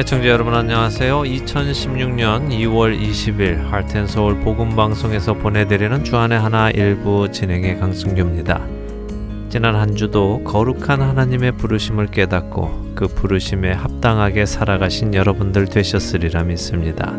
애청자 여러분 안녕하세요. 2016년 2월 20일 할텐서울 복음방송에서 보내드리는 주안의 하나 일부 진행의 강승규입니다. 지난 한 주도 거룩한 하나님의 부르심을 깨닫고 그 부르심에 합당하게 살아가신 여러분들 되셨으리라 믿습니다.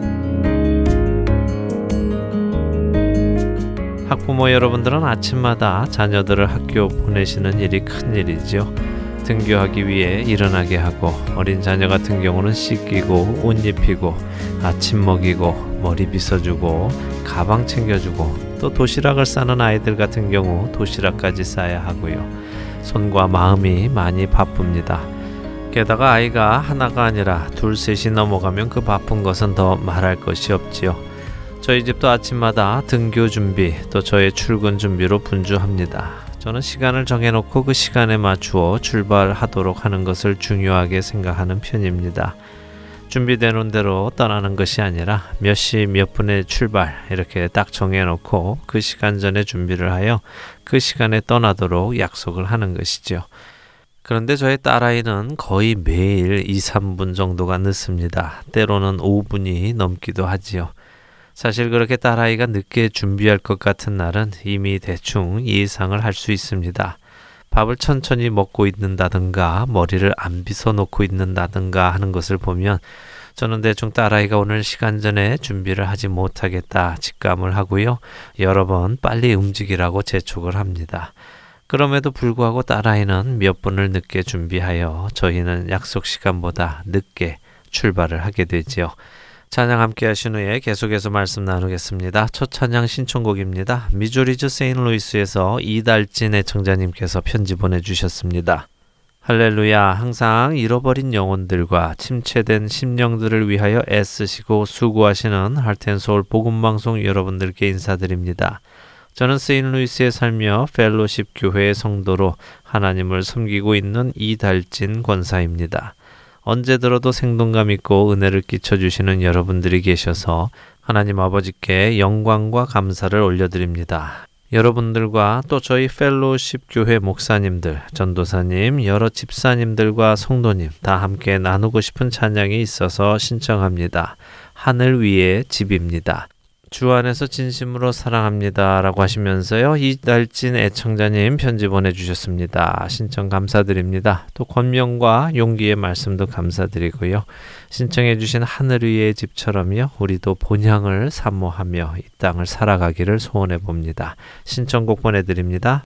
학부모 여러분들은 아침마다 자녀들을 학교 보내시는 일이 큰 일이지요. 등교하기 위해 일어나게 하고 어린 자녀 같은 경우는 씻기고 옷 입히고 아침 먹이고 머리 빗어주고 가방 챙겨주고 또 도시락을 싸는 아이들 같은 경우 도시락까지 싸야 하고요. 손과 마음이 많이 바쁩니다. 게다가 아이가 하나가 아니라 둘 셋이 넘어가면 그 바쁜 것은 더 말할 것이 없지요. 저희 집도 아침마다 등교 준비 또 저의 출근 준비로 분주합니다. 저는 시간을 정해놓고 그 시간에 맞추어 출발하도록 하는 것을 중요하게 생각하는 편입니다. 준비되는 대로 떠나는 것이 아니라 몇 시 몇 분에 출발 이렇게 딱 정해놓고 그 시간 전에 준비를 하여 그 시간에 떠나도록 약속을 하는 것이죠. 그런데 저의 딸아이는 거의 매일 2, 3분 정도가 늦습니다. 때로는 5분이 넘기도 하지요. 사실 그렇게 딸아이가 늦게 준비할 것 같은 날은 이미 대충 예상을 할 수 있습니다. 밥을 천천히 먹고 있는다든가 머리를 안 빗어 놓고 있는다든가 하는 것을 보면 저는 대충 딸아이가 오늘 시간 전에 준비를 하지 못하겠다 직감을 하고요. 여러 번 빨리 움직이라고 재촉을 합니다. 그럼에도 불구하고 딸아이는 몇 분을 늦게 준비하여 저희는 약속 시간보다 늦게 출발을 하게 되지요. 찬양 함께 하신 후에 계속해서 말씀 나누겠습니다. 첫 찬양 신청곡입니다. 미조리즈 세인루이스에서 이달진 애청자님께서 편지 보내주셨습니다. 할렐루야 항상 잃어버린 영혼들과 침체된 심령들을 위하여 애쓰시고 수고하시는 할텐서울 복음방송 여러분들께 인사드립니다. 저는 세인루이스에 살며 펠로십 교회의 성도로 하나님을 섬기고 있는 이달진 권사입니다. 언제 들어도 생동감 있고 은혜를 끼쳐 주시는 여러분들이 계셔서 하나님 아버지께 영광과 감사를 올려드립니다. 여러분들과 또 저희 펠로십 교회 목사님들, 전도사님, 여러 집사님들과 성도님 다 함께 나누고 싶은 찬양이 있어서 신청합니다. 하늘 위의 집입니다. 주 안에서 진심으로 사랑합니다. 라고 하시면서요. 이날진 애청자님 편지 보내주셨습니다. 신청 감사드립니다. 또 권명과 용기의 말씀도 감사드리고요. 신청해주신 하늘 위의 집처럼요. 우리도 본향을 사모하며 이 땅을 살아가기를 소원해 봅니다. 신청곡 보내드립니다.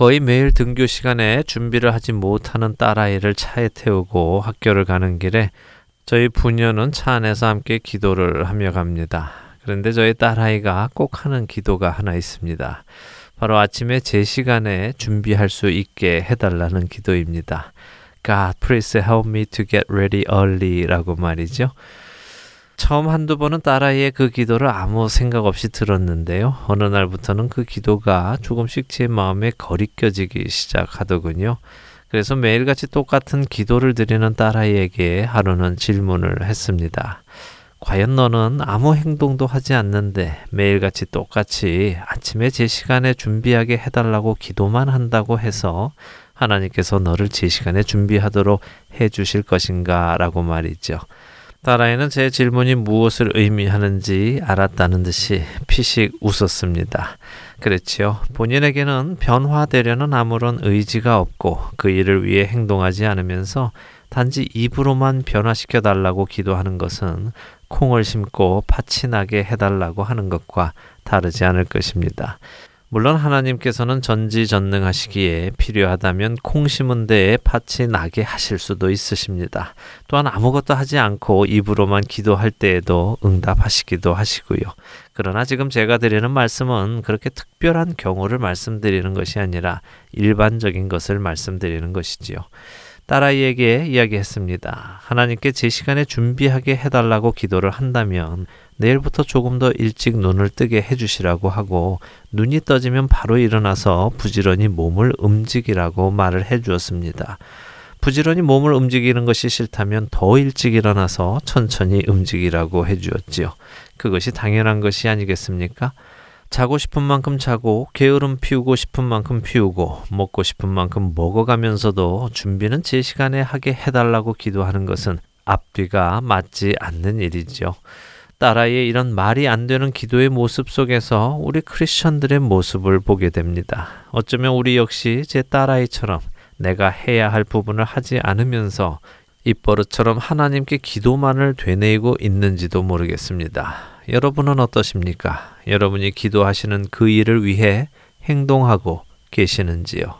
거의 매일 등교 시간에 준비를 하지 못하는 딸아이를 차에 태우고 학교를 가는 길에 저희 부녀는 차 안에서 함께 기도를 하며 갑니다. 그런데 저희 딸아이가 꼭 하는 기도가 하나 있습니다. 바로 아침에 제 시간에 준비할 수 있게 해달라는 기도입니다. God, please help me to get ready early 라고 말이죠. 처음 한두 번은 딸아이의 그 기도를 아무 생각 없이 들었는데요. 어느 날부터는 그 기도가 조금씩 제 마음에 거리껴지기 시작하더군요. 그래서 매일같이 똑같은 기도를 드리는 딸아이에게 하루는 질문을 했습니다. 과연 너는 아무 행동도 하지 않는데 매일같이 똑같이 아침에 제 시간에 준비하게 해달라고 기도만 한다고 해서 하나님께서 너를 제 시간에 준비하도록 해 주실 것인가 라고 말이죠. 딸아이는 제 질문이 무엇을 의미하는지 알았다는 듯이 피식 웃었습니다. 그렇지요. 본인에게는 변화되려는 아무런 의지가 없고 그 일을 위해 행동하지 않으면서 단지 입으로만 변화시켜 달라고 기도하는 것은 콩을 심고 나게 해달라고 하는 것과 다르지 않을 것입니다. 물론 하나님께서는 전지전능하시기에 필요하다면 콩 심은 데에 팥이 나게 하실 수도 있으십니다. 또한 아무것도 하지 않고 입으로만 기도할 때에도 응답하시기도 하시고요. 그러나 지금 제가 드리는 말씀은 그렇게 특별한 경우를 말씀드리는 것이 아니라 일반적인 것을 말씀드리는 것이지요. 딸아이에게 이야기했습니다. 하나님께 제 시간에 준비하게 해달라고 기도를 한다면 내일부터 조금 더 일찍 눈을 뜨게 해주시라고 하고 눈이 떠지면 바로 일어나서 부지런히 몸을 움직이라고 말을 해주었습니다. 부지런히 몸을 움직이는 것이 싫다면 더 일찍 일어나서 천천히 움직이라고 해주었지요. 그것이 당연한 것이 아니겠습니까? 자고 싶은 만큼 자고 게으름 피우고 싶은 만큼 피우고 먹고 싶은 만큼 먹어가면서도 준비는 제 시간에 하게 해달라고 기도하는 것은 앞뒤가 맞지 않는 일이지요. 딸아이의 이런 말이 안 되는 기도의 모습 속에서 우리 크리스천들의 모습을 보게 됩니다. 어쩌면 우리 역시 제 딸아이처럼 내가 해야 할 부분을 하지 않으면서 입버릇처럼 하나님께 기도만을 되뇌이고 있는지도 모르겠습니다. 여러분은 어떠십니까? 여러분이 기도하시는 그 일을 위해 행동하고 계시는지요?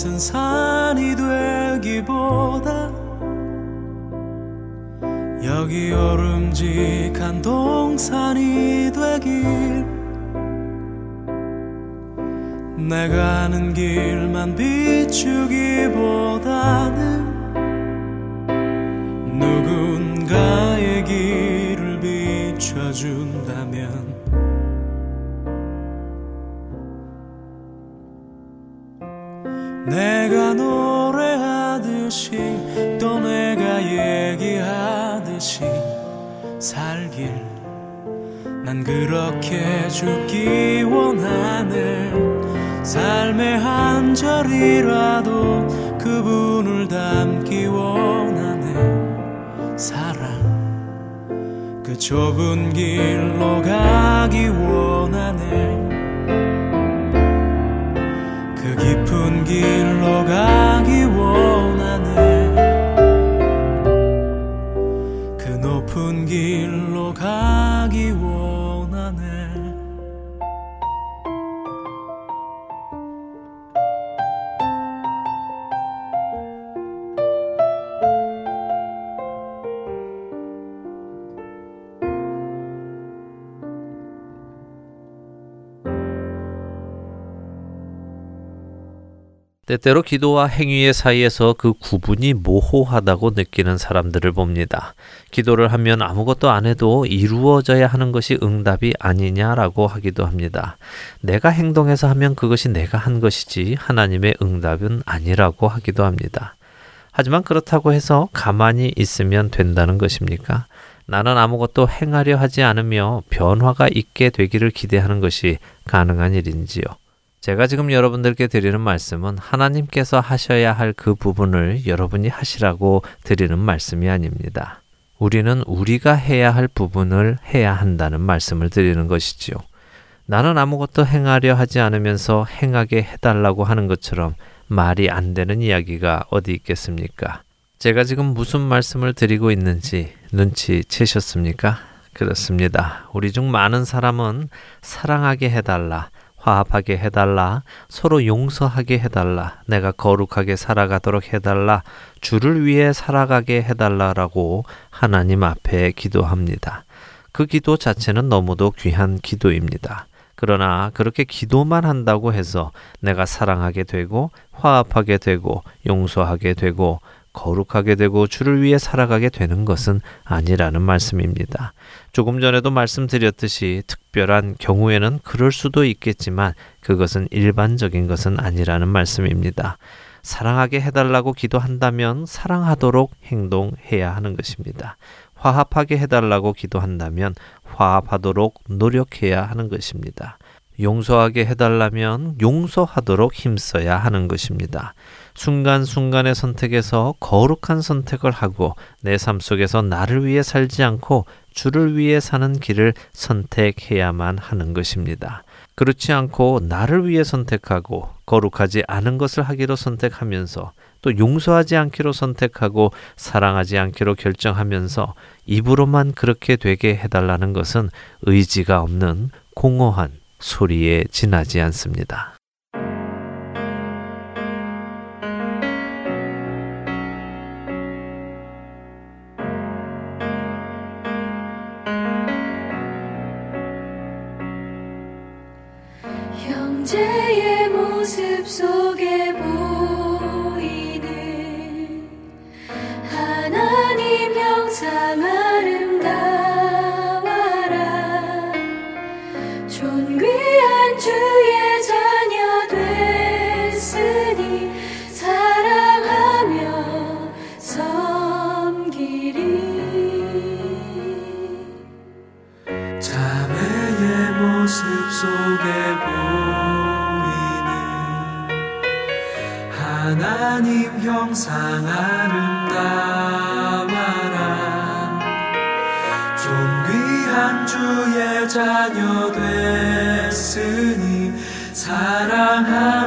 솟은 산이 되기보다 여기 오름직한 동산이 되길. 내가 아는 길만 비추기보다는 누군가의 길을 비춰준다면 내가 노래하듯이 또 내가 얘기하듯이 살길. 난 그렇게 죽기 원하네. 삶의 한 절이라도 그분을 담기 원하네. 사랑 그 좁은 길로 가기 원하네 때때로 기도와 행위의 사이에서 그 구분이 모호하다고 느끼는 사람들을 봅니다. 기도를 하면 아무것도 안 해도 이루어져야 하는 것이 응답이 아니냐라고 하기도 합니다. 내가 행동해서 하면 그것이 내가 한 것이지 하나님의 응답은 아니라고 하기도 합니다. 하지만 그렇다고 해서 가만히 있으면 된다는 것입니까? 나는 아무것도 행하려 하지 않으며 변화가 있게 되기를 기대하는 것이 가능한 일인지요. 제가 지금 여러분들께 드리는 말씀은 하나님께서 하셔야 할 그 부분을 여러분이 하시라고 드리는 말씀이 아닙니다. 우리는 우리가 해야 할 부분을 해야 한다는 말씀을 드리는 것이지요. 나는 아무것도 행하려 하지 않으면서 행하게 해달라고 하는 것처럼 말이 안 되는 이야기가 어디 있겠습니까? 제가 지금 무슨 말씀을 드리고 있는지 눈치 채셨습니까? 그렇습니다. 우리 중 많은 사람은 사랑하게 해달라, 화합하게 해달라, 서로 용서하게 해달라, 내가 거룩하게 살아가도록 해달라, 주를 위해 살아가게 해달라라고 하나님 앞에 기도합니다. 그 기도 자체는 너무도 귀한 기도입니다. 그러나 그렇게 기도만 한다고 해서 내가 사랑하게 되고 화합하게 되고 용서하게 되고 거룩하게 되고 주를 위해 살아가게 되는 것은 아니라는 말씀입니다. 조금 전에도 말씀드렸듯이 특별한 경우에는 그럴 수도 있겠지만 그것은 일반적인 것은 아니라는 말씀입니다. 사랑하게 해달라고 기도한다면 사랑하도록 행동해야 하는 것입니다. 화합하게 해달라고 기도한다면 화합하도록 노력해야 하는 것입니다. 용서하게 해달라면 용서하도록 힘써야 하는 것입니다. 순간순간의 선택에서 거룩한 선택을 하고 내 삶 속에서 나를 위해 살지 않고 주를 위해 사는 길을 선택해야만 하는 것입니다. 그렇지 않고 나를 위해 선택하고 거룩하지 않은 것을 하기로 선택하면서 또 용서하지 않기로 선택하고 사랑하지 않기로 결정하면서 입으로만 그렇게 되게 해달라는 것은 의지가 없는 공허한 소리에 지나지 않습니다. 형제의 모습 속에 보이는 하나님 형상 아름다워라. 존귀한 주의 자녀 됐으니 사랑하며 섬기리. 자매의 모습 속에 하나님 형상 아름다워라. 존귀한 주의 자녀 됐으니 사랑하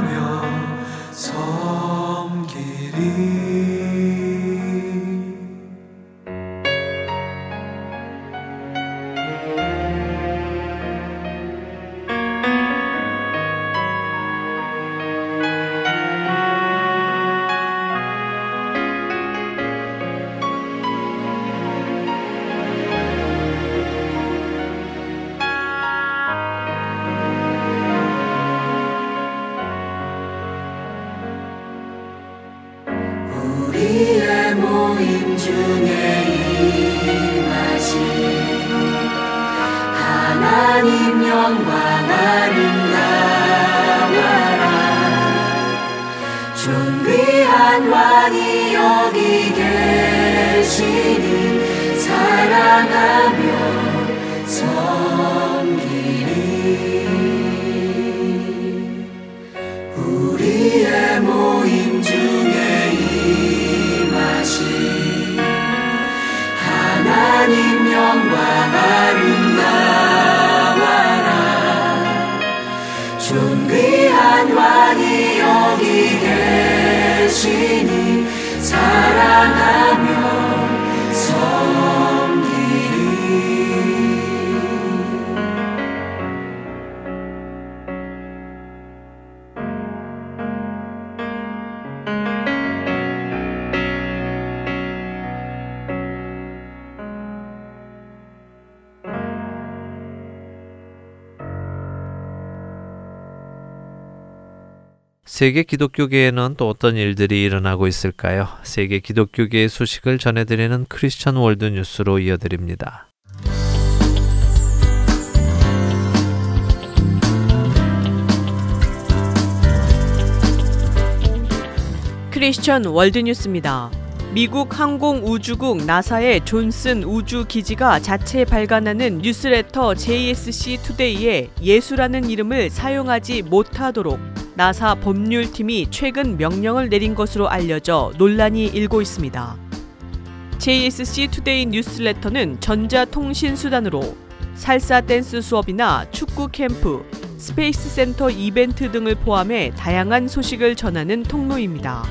세계 기독교계에는 또 어떤 일들이 일어나고 있을까요? 세계 기독교계의 소식을 전해드리는 Christian World News로 이어드립니다. Christian World News입니다. 미국 항공우주국 나사의 존슨 우주기지가 자체 발간하는 뉴스레터 JSC Today에 예수라는 이름을 사용하지 못하도록 나사 법률팀이 최근 명령을 내린 것으로 알려져 논란이 일고 있습니다. JSC Today 뉴스레터는 전자통신 수단으로 살사 댄스 수업이나 축구 캠프, Space Center 이벤트 등을 포함해 다양한 소식을 전하는 통로입니다.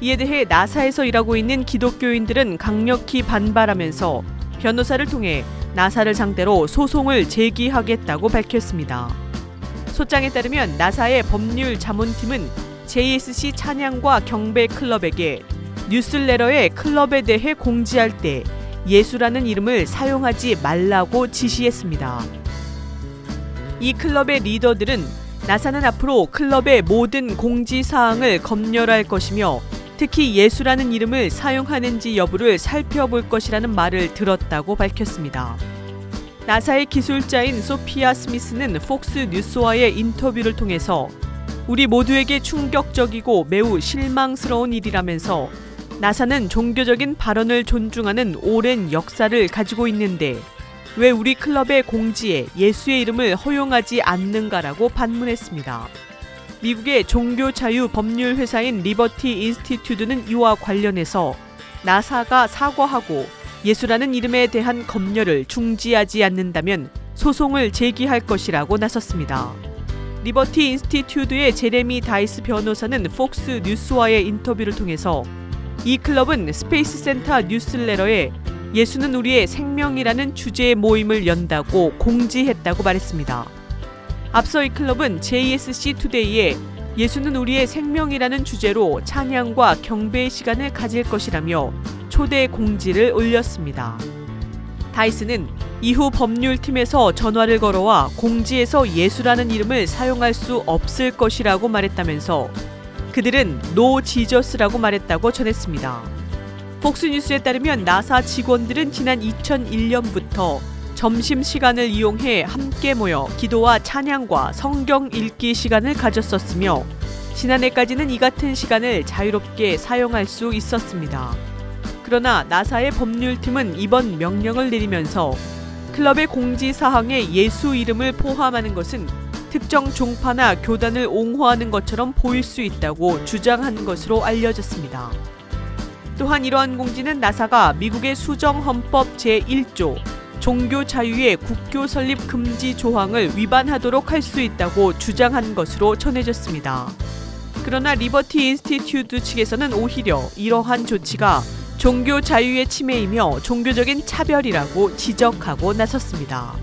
이에 대해 나사에서 일하고 있는 기독교인들은 강력히 반발하면서 변호사를 통해 나사를 상대로 소송을 제기하겠다고 밝혔습니다. 소장에 따르면 나사의 법률 자문팀은 JSC 찬양과 경배 클럽에게 뉴스레터의 클럽에 대해 공지할 때 예수라는 이름을 사용하지 말라고 지시했습니다. 이 클럽의 리더들은 나사는 앞으로 클럽의 모든 공지 사항을 검열할 것이며 특히 예수라는 이름을 사용하는지 여부를 살펴볼 것이라는 말을 들었다고 밝혔습니다. 나사의 기술자인 소피아 스미스는 폭스 뉴스와의 인터뷰를 통해서 우리 모두에게 충격적이고 매우 실망스러운 일이라면서 나사는 종교적인 발언을 존중하는 오랜 역사를 가지고 있는데 왜 우리 클럽의 공지에 예수의 이름을 허용하지 않는가라고 반문했습니다. 미국의 종교 자유 법률 회사인 Liberty Institute는 이와 관련해서 나사가 사과하고 예수라는 이름에 대한 검열을 중지하지 않는다면 소송을 제기할 것이라고 나섰습니다. 리버티 인스티튜드의 제레미 다이스 변호사는 폭스 뉴스와의 인터뷰를 통해서 이 클럽은 스페이스 센터 뉴스레터에 예수는 우리의 생명이라는 주제의 모임을 연다고 공지했다고 말했습니다. 앞서 이 클럽은 JSC 투데이에 예수는 우리의 생명이라는 주제로 찬양과 경배의 시간을 가질 것이라며 초대 공지를 올렸습니다. 다이스는 이후 법률팀에서 전화를 걸어와 공지에서 예수라는 이름을 사용할 수 없을 것이라고 말했다면서 그들은 노 지저스라고 말했다고 전했습니다. 폭스뉴스에 따르면 나사 직원들은 지난 2001년부터 점심 시간을 이용해 함께 모여 기도와 찬양과 성경 읽기 시간을 가졌었으며 지난해까지는 이 같은 시간을 자유롭게 사용할 수 있었습니다. 그러나 나사의 법률팀은 이번 명령을 내리면서 클럽의 공지 사항에 예수 이름을 포함하는 것은 특정 종파나 교단을 옹호하는 것처럼 보일 수 있다고 주장한 것으로 알려졌습니다. 또한 이러한 공지는 나사가 미국의 수정 헌법 제1조 종교 자유의 국교 설립 금지 조항을 위반하도록 할 수 있다고 주장한 것으로 전해졌습니다. 그러나 리버티 인스티튜드 측에서는 오히려 이러한 조치가 종교 자유의 침해이며 종교적인 차별이라고 지적하고 나섰습니다.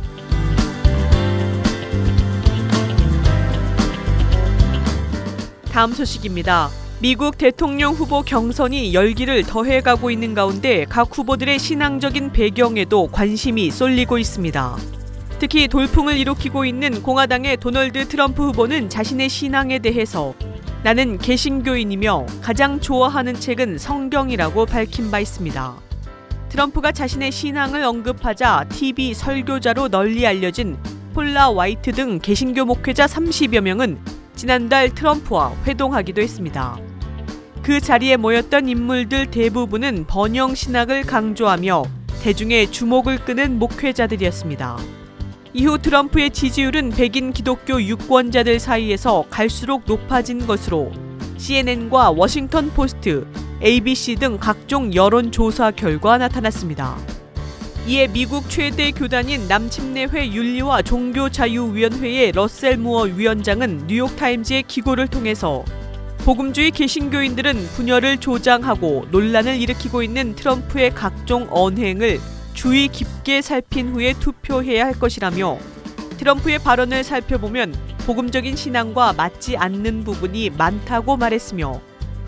다음 소식입니다. 미국 대통령 후보 경선이 열기를 더해가고 있는 가운데 각 후보들의 신앙적인 배경에도 관심이 쏠리고 있습니다. 특히 돌풍을 일으키고 있는 공화당의 도널드 트럼프 후보는 자신의 신앙에 대해서 나는 개신교인이며 가장 좋아하는 책은 성경이라고 밝힌 바 있습니다. 트럼프가 자신의 신앙을 언급하자 TV 설교자로 널리 알려진 폴라 와이트 등 개신교 목회자 30여 명은 지난달 트럼프와 회동하기도 했습니다. 그 자리에 모였던 인물들 대부분은 번영 신학을 강조하며 대중의 주목을 끄는 목회자들이었습니다. 이후 트럼프의 지지율은 백인 기독교 유권자들 사이에서 갈수록 높아진 것으로 CNN과 워싱턴 포스트, ABC 등 각종 여론 조사 결과 나타났습니다. 이에 미국 최대 교단인 남침례회 윤리와 종교자유위원회의 러셀 무어 위원장은 뉴욕타임즈의 기고를 통해서 복음주의 개신교인들은 분열을 조장하고 논란을 일으키고 있는 트럼프의 각종 언행을 주의 깊게 살핀 후에 투표해야 할 것이라며 트럼프의 발언을 살펴보면 복음적인 신앙과 맞지 않는 부분이 많다고 말했으며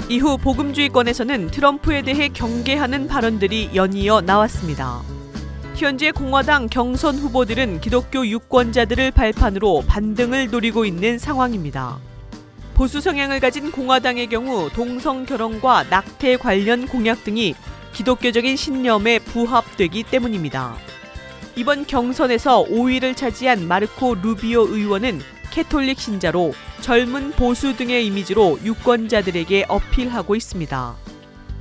이후 복음주의권에서는 트럼프에 대해 경계하는 발언들이 연이어 나왔습니다. 현재 공화당 경선 후보들은 기독교 유권자들을 발판으로 반등을 노리고 있는 상황입니다. 보수 성향을 가진 공화당의 경우 동성 결혼과 낙태 관련 공약 등이 기독교적인 신념에 부합되기 때문입니다. 이번 경선에서 5위를 차지한 마르코 루비오 의원은 캐톨릭 신자로 젊은 보수 등의 이미지로 유권자들에게 어필하고 있습니다.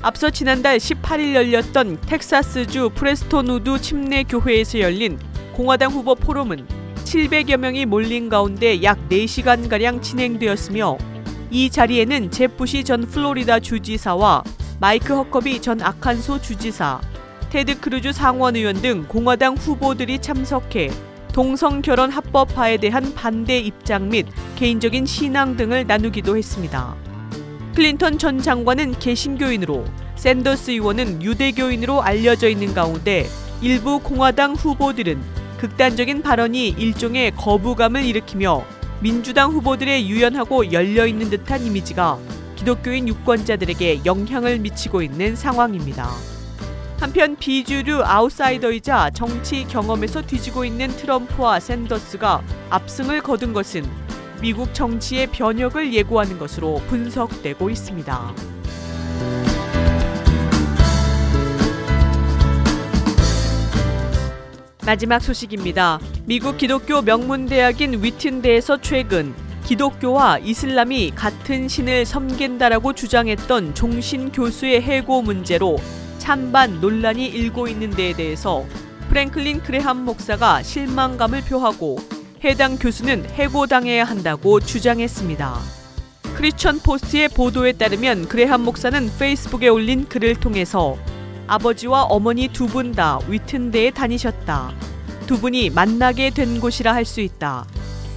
앞서 지난달 18일 열렸던 텍사스주 프레스톤우드 침례교회에서 열린 공화당 후보 포럼은 700여 명이 몰린 가운데 약 4시간가량 진행되었으며 이 자리에는 젭 부시 전 플로리다 주지사와 마이크 허커비 전 아칸소 주지사, 테드 크루즈 상원 의원 등 공화당 후보들이 참석해 동성 결혼 합법화에 대한 반대 입장 및 개인적인 신앙 등을 나누기도 했습니다. 클린턴 전 장관은 개신교인으로 샌더스 의원은 유대교인으로 알려져 있는 가운데 일부 공화당 후보들은 극단적인 발언이 일종의 거부감을 일으키며 민주당 후보들의 유연하고 열려있는 듯한 이미지가 기독교인 유권자들에게 영향을 미치고 있는 상황입니다. 한편 비주류 아웃사이더이자 정치 경험에서 뒤지고 있는 트럼프와 샌더스가 압승을 거둔 것은 미국 정치의 변혁을 예고하는 것으로 분석되고 있습니다. 마지막 소식입니다. 미국 기독교 명문대학인 위튼대에서 최근 기독교와 이슬람이 같은 신을 섬긴다라고 주장했던 종신 교수의 해고 문제로 찬반 논란이 일고 있는 데에 대해서 프랭클린 그레함 목사가 실망감을 표하고 해당 교수는 해고당해야 한다고 주장했습니다. 크리천 포스트의 보도에 따르면 그레함 목사는 페이스북에 올린 글을 통해서 아버지와 어머니 두 분 다 위튼대에 다니셨다. 두 분이 만나게 된 곳이라 할 수 있다.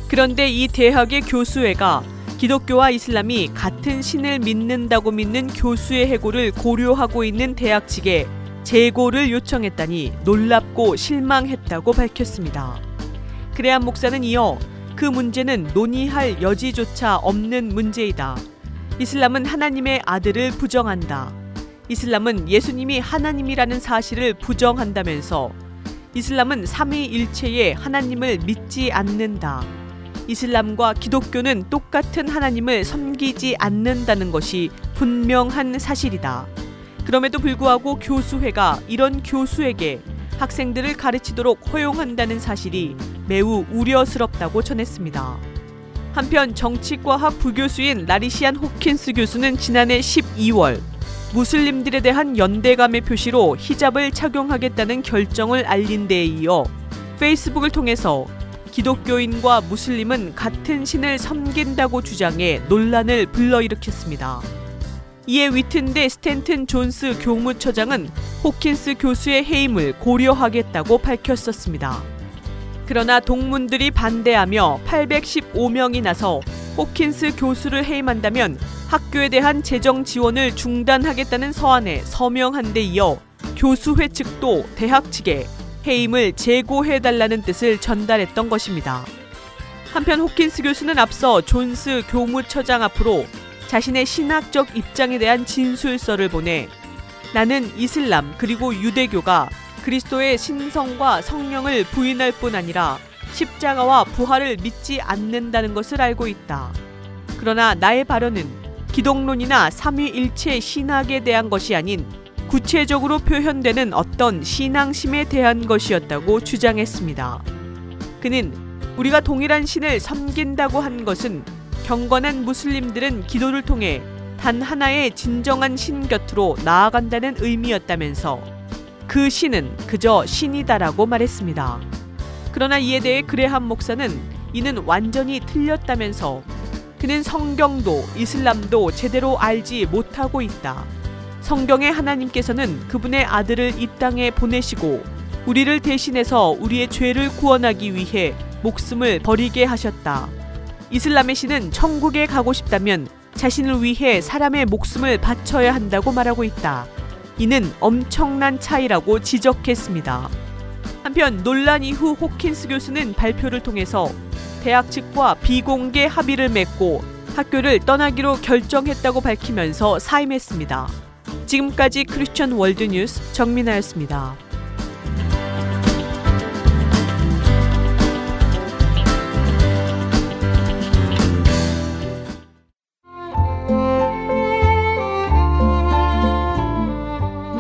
그런데 이 대학의 교수회가 기독교와 이슬람이 같은 신을 믿는다고 믿는 교수의 해고를 고려하고 있는 대학 측에 재고를 요청했다니 놀랍고 실망했다고 밝혔습니다. 그레안 목사는 이어 그 문제는 논의할 여지조차 없는 문제이다. 이슬람은 하나님의 아들을 부정한다. 이슬람은 예수님이 하나님이라는 사실을 부정한다면서 이슬람은 삼위일체의 하나님을 믿지 않는다. 이슬람과 기독교는 똑같은 하나님을 섬기지 않는다는 것이 분명한 사실이다. 그럼에도 불구하고 교수회가 이런 교수에게 학생들을 가르치도록 허용한다는 사실이 매우 우려스럽다고 전했습니다. 한편 정치과학 부교수인 라리시안 호킨스 교수는 지난해 12월 무슬림들에 대한 연대감의 표시로 히잡을 착용하겠다는 결정을 알린 데에 이어 페이스북을 통해서 기독교인과 무슬림은 같은 신을 섬긴다고 주장해 논란을 불러일으켰습니다. 이에 위튼대 스탠튼 존스 교무처장은 호킨스 교수의 해임을 고려하겠다고 밝혔었습니다. 그러나 동문들이 반대하며 815명이 나서 호킨스 교수를 해임한다면 학교에 대한 재정 지원을 중단하겠다는 서한에 서명한 데 이어 교수회 측도 대학 측에 해임을 재고해달라는 뜻을 전달했던 것입니다. 한편 호킨스 교수는 앞서 존스 교무처장 앞으로 자신의 신학적 입장에 대한 진술서를 보내 나는 이슬람 그리고 유대교가 그리스도의 신성과 성령을 부인할 뿐 아니라 십자가와 부활을 믿지 않는다는 것을 알고 있다. 그러나 나의 발언은 기독론이나 삼위일체 신학에 대한 것이 아닌 구체적으로 표현되는 어떤 신앙심에 대한 것이었다고 주장했습니다. 그는 우리가 동일한 신을 섬긴다고 한 것은 경건한 무슬림들은 기도를 통해 단 하나의 진정한 신 곁으로 나아간다는 의미였다면서 그 신은 그저 신이다라고 말했습니다. 그러나 이에 대해 그레함 목사는 이는 완전히 틀렸다면서 그는 성경도 이슬람도 제대로 알지 못하고 있다. 성경의 하나님께서는 그분의 아들을 이 땅에 보내시고 우리를 대신해서 우리의 죄를 구원하기 위해 목숨을 버리게 하셨다. 이슬람의 신은 천국에 가고 싶다면 자신을 위해 사람의 목숨을 바쳐야 한다고 말하고 있다. 이는 엄청난 차이라고 지적했습니다. 한편 논란 이후 호킨스 교수는 발표를 통해서 대학 측과 비공개 합의를 맺고 학교를 떠나기로 결정했다고 밝히면서 사임했습니다. 지금까지 크리스천 월드뉴스 정민아였습니다.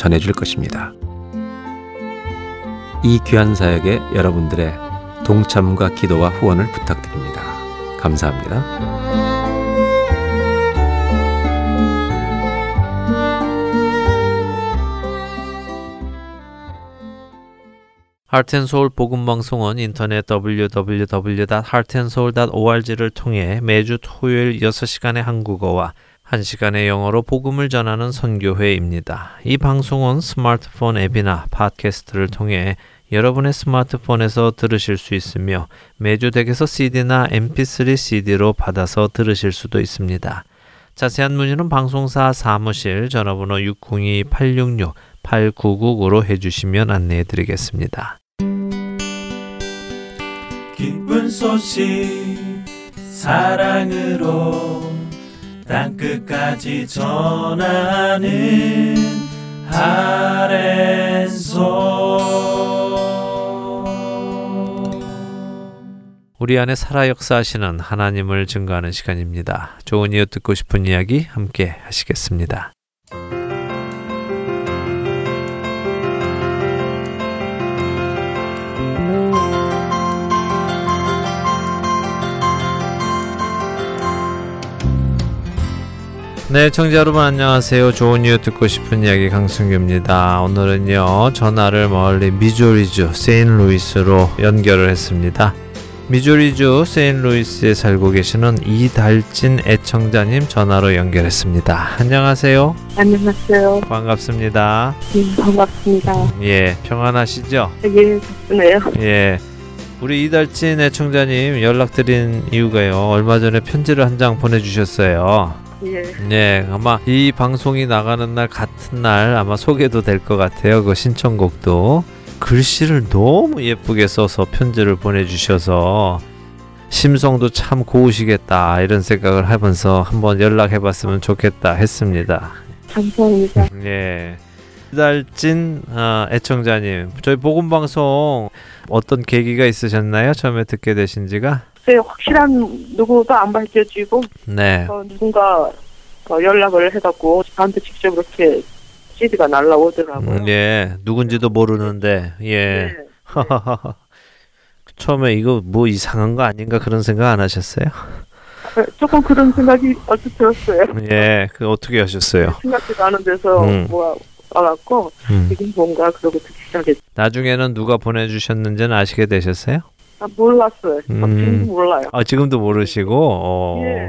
전해줄 것입니다. 이 귀한 사역에 여러분들의 동참과 기도와 후원을 부탁드립니다. 감사합니다. 하트앤소울 복음방송은 인터넷 www.heartandsoul.org를 통해 매주 토요일 6시간의 한국어와 1시간의 영어로 복음을 전하는 선교회입니다. 이 방송은 스마트폰 앱이나 팟캐스트를 통해 여러분의 스마트폰에서 들으실 수 있으며 매주 댁에서 CD나 MP3 CD로 받아서 들으실 수도 있습니다. 자세한 문의는 방송사 사무실 전화번호 602-866-8999로 해주시면 안내해 드리겠습니다. 기쁜 소식 사랑으로 땅끝까지 전하는 아랜소 우리 안에 살아 역사하시는 하나님을 증거하는 시간입니다. 좋은 이유 듣고 싶은 이야기 함께 하시겠습니다. 네, 청자 여러분 안녕하세요. 좋은 이유 듣고 싶은 이야기 강승규입니다. 오늘은요, 전화를 멀리 미조리주 세인루이스로 연결을 했습니다. 미조리주 세인루이스에 살고 계시는 이달진 애청자님 전화로 연결했습니다. 안녕하세요. 안녕하세요. 반갑습니다. 네, 반갑습니다. 예, 평안하시죠? 되게 바쁘네요. 예. 우리 이달진 애청자님 연락드린 이유가요. 얼마 전에 편지를 한 장 보내주셨어요. 예. 네, 아마 이 방송이 나가는 날 같은 날 아마 소개도 될 것 같아요. 그 신청곡도 글씨를 너무 예쁘게 써서 편지를 보내주셔서 심성도 참 고우시겠다 이런 생각을 하면서 한번 연락해봤으면 좋겠다 했습니다. 감사합니다. 예. 달진 어, 애청자님, 저희 복음 방송 어떤 계기가 있으셨나요? 처음에 듣게 되신지가? 글쎄 확실한 누구도 안 밝혀지고 네. 어, 누군가 어, 연락을 해갖고 저한테 직접 이렇게 CD가 날라오더라고요. 음, 예. 누군지도 모르는데 예. 네. 처음에 이거 뭐 이상한 거 아닌가 그런 생각 안 하셨어요? 어, 조금 그런 생각이 어찌 들었어요. 예, 그 어떻게 하셨어요? 생각지도 않은 데서 음. 뭐 와갖고 음. 이게 뭔가 그러고 듣기 시작했어요. 나중에는 누가 보내주셨는지는 아시게 되셨어요? 아, 몰랐어요. 음. 아, 지금도 몰라요. 아 지금도 모르시고 어. 예. 예.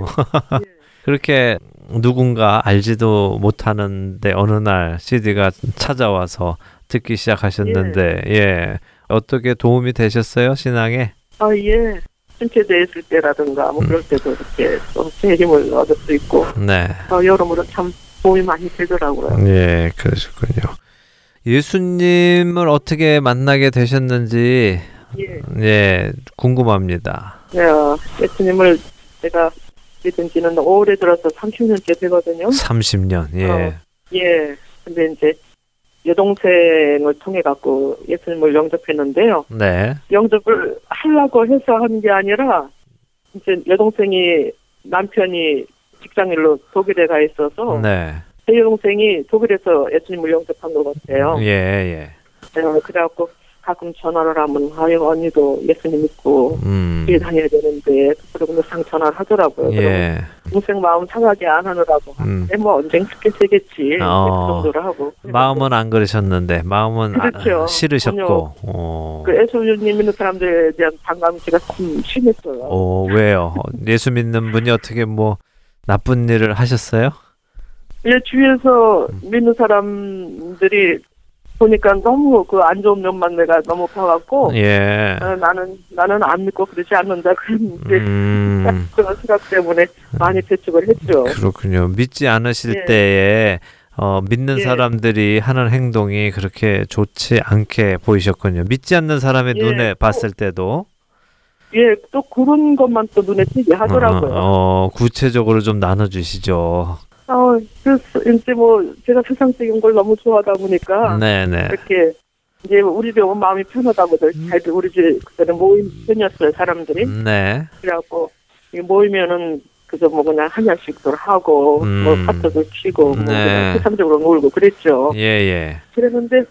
그렇게 누군가 알지도 못하는데 어느 날 CD가 찾아와서 듣기 시작하셨는데 예, 어떻게 도움이 되셨어요 신앙에? 아, 예. 있을 때라든가 뭐 음. 그럴 때도 이렇게 또제 힘을 얻을 수 있고 네, 어, 여러모로 참 도움이 많이 되더라고요. 예, 그러셨군요. 예수님을 어떻게 만나게 되셨는지 예. 예 궁금합니다. 네, 어, 예수님을 제가 믿은 지는 오래 들어서 30년째 되거든요. 30년 예. 어. 예. 근데 이제 여동생을 통해 갖고 예수님을 영접했는데요. 네. 영접을 하려고 해서 한 게 아니라 이제 여동생이 남편이 직장일로 독일에 가 있어서 네. 제 여동생이 독일에서 예수님을 영접한 것 같아요. 예, 예. 어, 그래갖고 가끔 전화를 하면 아유 언니도 예수님 믿고 음. 교회 다녀야 되는데 그러고 항상 전화를 하더라고요. 예. 동생 마음 상하게 안 하느라고 음. 네, 뭐 언젠 쉽게 되겠지 어. 그 정도로 하고 마음은 안 그러셨는데 마음은 아, 그렇죠. 싫으셨고. 전혀. 어. 그 예수님 믿는 사람들에 대한 반감치가 참 심했어요. 어, 왜요? 예수 믿는 분이 어떻게 뭐 나쁜 일을 하셨어요? 예, 주위에서 음. 믿는 사람들이 보니까 너무 그 안 좋은 면만 내가 너무 봐갖고 예. 어, 나는 나는 안 믿고 그러지 않는다 그런데 음. 그런 생각 때문에 많이 배척을 했죠. 그렇군요. 믿지 않으실 예. 때에 어, 믿는 예. 사람들이 하는 행동이 그렇게 좋지 않게 보이셨군요. 믿지 않는 사람의 예. 눈에 봤을 때도 예, 또 그런 것만 또 눈에 띄게 하더라고요. 어, 어, 구체적으로 좀 나눠주시죠. 어, 그래서 이제 뭐 제가 세상적인 걸 너무 좋아하다 보니까 네네. 이렇게 이제 우리 집 오면 마음이 편하다고들 잘 우리 집 그때는 모임 편이었어요 사람들이 네. 그래갖고 이 모이면은 그저 뭐 그냥 한 잔씩들 하고 음. 뭐 파트도 치고 뭐 네. 그냥 세상적으로 놀고 그랬죠. 예, 예. 그랬는데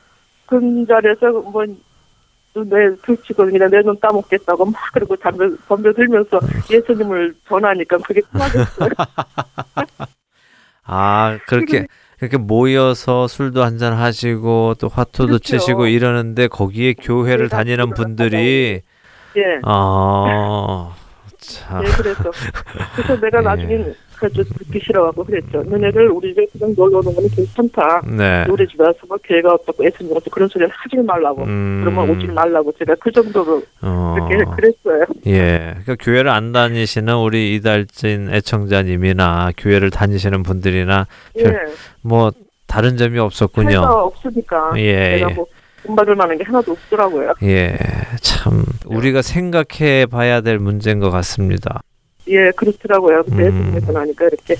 그 자리에서 뭐내 들치고 그냥 내눈 따먹겠다고 막 그러고 담배 덤벼 들면서 예수님을 전하니까 그게 통하겠어요. 아, 그렇게, 그렇게 모여서 술도 한잔 하시고 또 화투도 그렇죠. 치시고 이러는데 거기에 교회를 제가 다니는 분들이, 예. 아, 참. 예, 그래서 그래서 내가 예. 나중엔 그저 듣기 싫어하고 그랬죠. 너네들 우리 집에 그냥 놀러 오는 거는 괜찮다. 네. 우리 집에 와서 뭐 교회가 어떻고 예수님 어떻고 그런 소리는 하지 말라고. 음, 그러면 오지 말라고 제가 그 정도로 어, 그렇게 그랬어요. 예. 그러니까 교회를 안 다니시는 우리 이달진 애청자님이나 교회를 다니시는 분들이나 예. 뭐 다른 점이 없었군요. 없으니까 예, 내가 예. 뭐 본받을 만한 게 하나도 없더라고요. 예, 참 우리가 생각해 봐야 될 문제인 것 같습니다. 예, 그렇더라고요. 근데 음. 전하니까 이렇게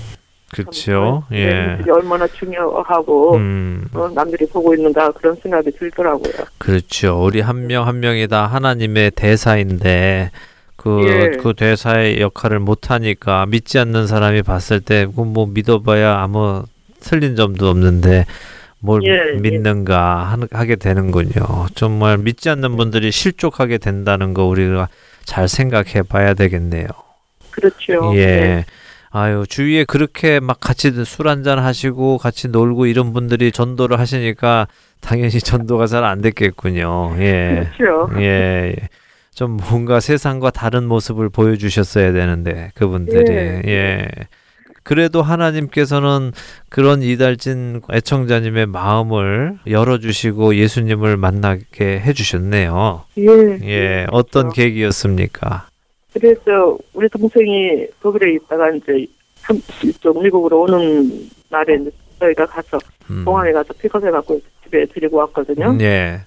그렇죠. 참, 예. 얼마나 중요하고 음. 어, 남들이 보고 있는가 그런 생각이 들더라고요. 그렇죠. 우리 한 명 한 명이 다 하나님의 대사인데 그, 예. 그 대사의 역할을 못 하니까 믿지 않는 사람이 봤을 때, 그뭐 믿어봐야 아무 틀린 점도 없는데 뭘 예, 예. 믿는가 하, 하게 되는군요. 정말 믿지 않는 분들이 실족하게 된다는 거 우리가 잘 생각해 봐야 되겠네요. 그렇죠. 예. 아유, 주위에 그렇게 막 같이 술 한잔 하시고 같이 놀고 이런 분들이 전도를 하시니까 당연히 전도가 잘 안 됐겠군요. 예. 그렇죠. 예. 좀 뭔가 세상과 다른 모습을 보여주셨어야 되는데 그분들이 예. 예. 그래도 하나님께서는 그런 이달진 애청자님의 마음을 열어주시고 예수님을 만나게 해주셨네요. 예. 예, 어떤 그렇죠. 계기였습니까? 그래서 우리 동생이 독일에 있다가 이제 참- 이쪽 미국으로 오는 날에 이제 저희가 가서 음. 공항에 가서 픽업해갖고 집에 데리고 왔거든요. 예.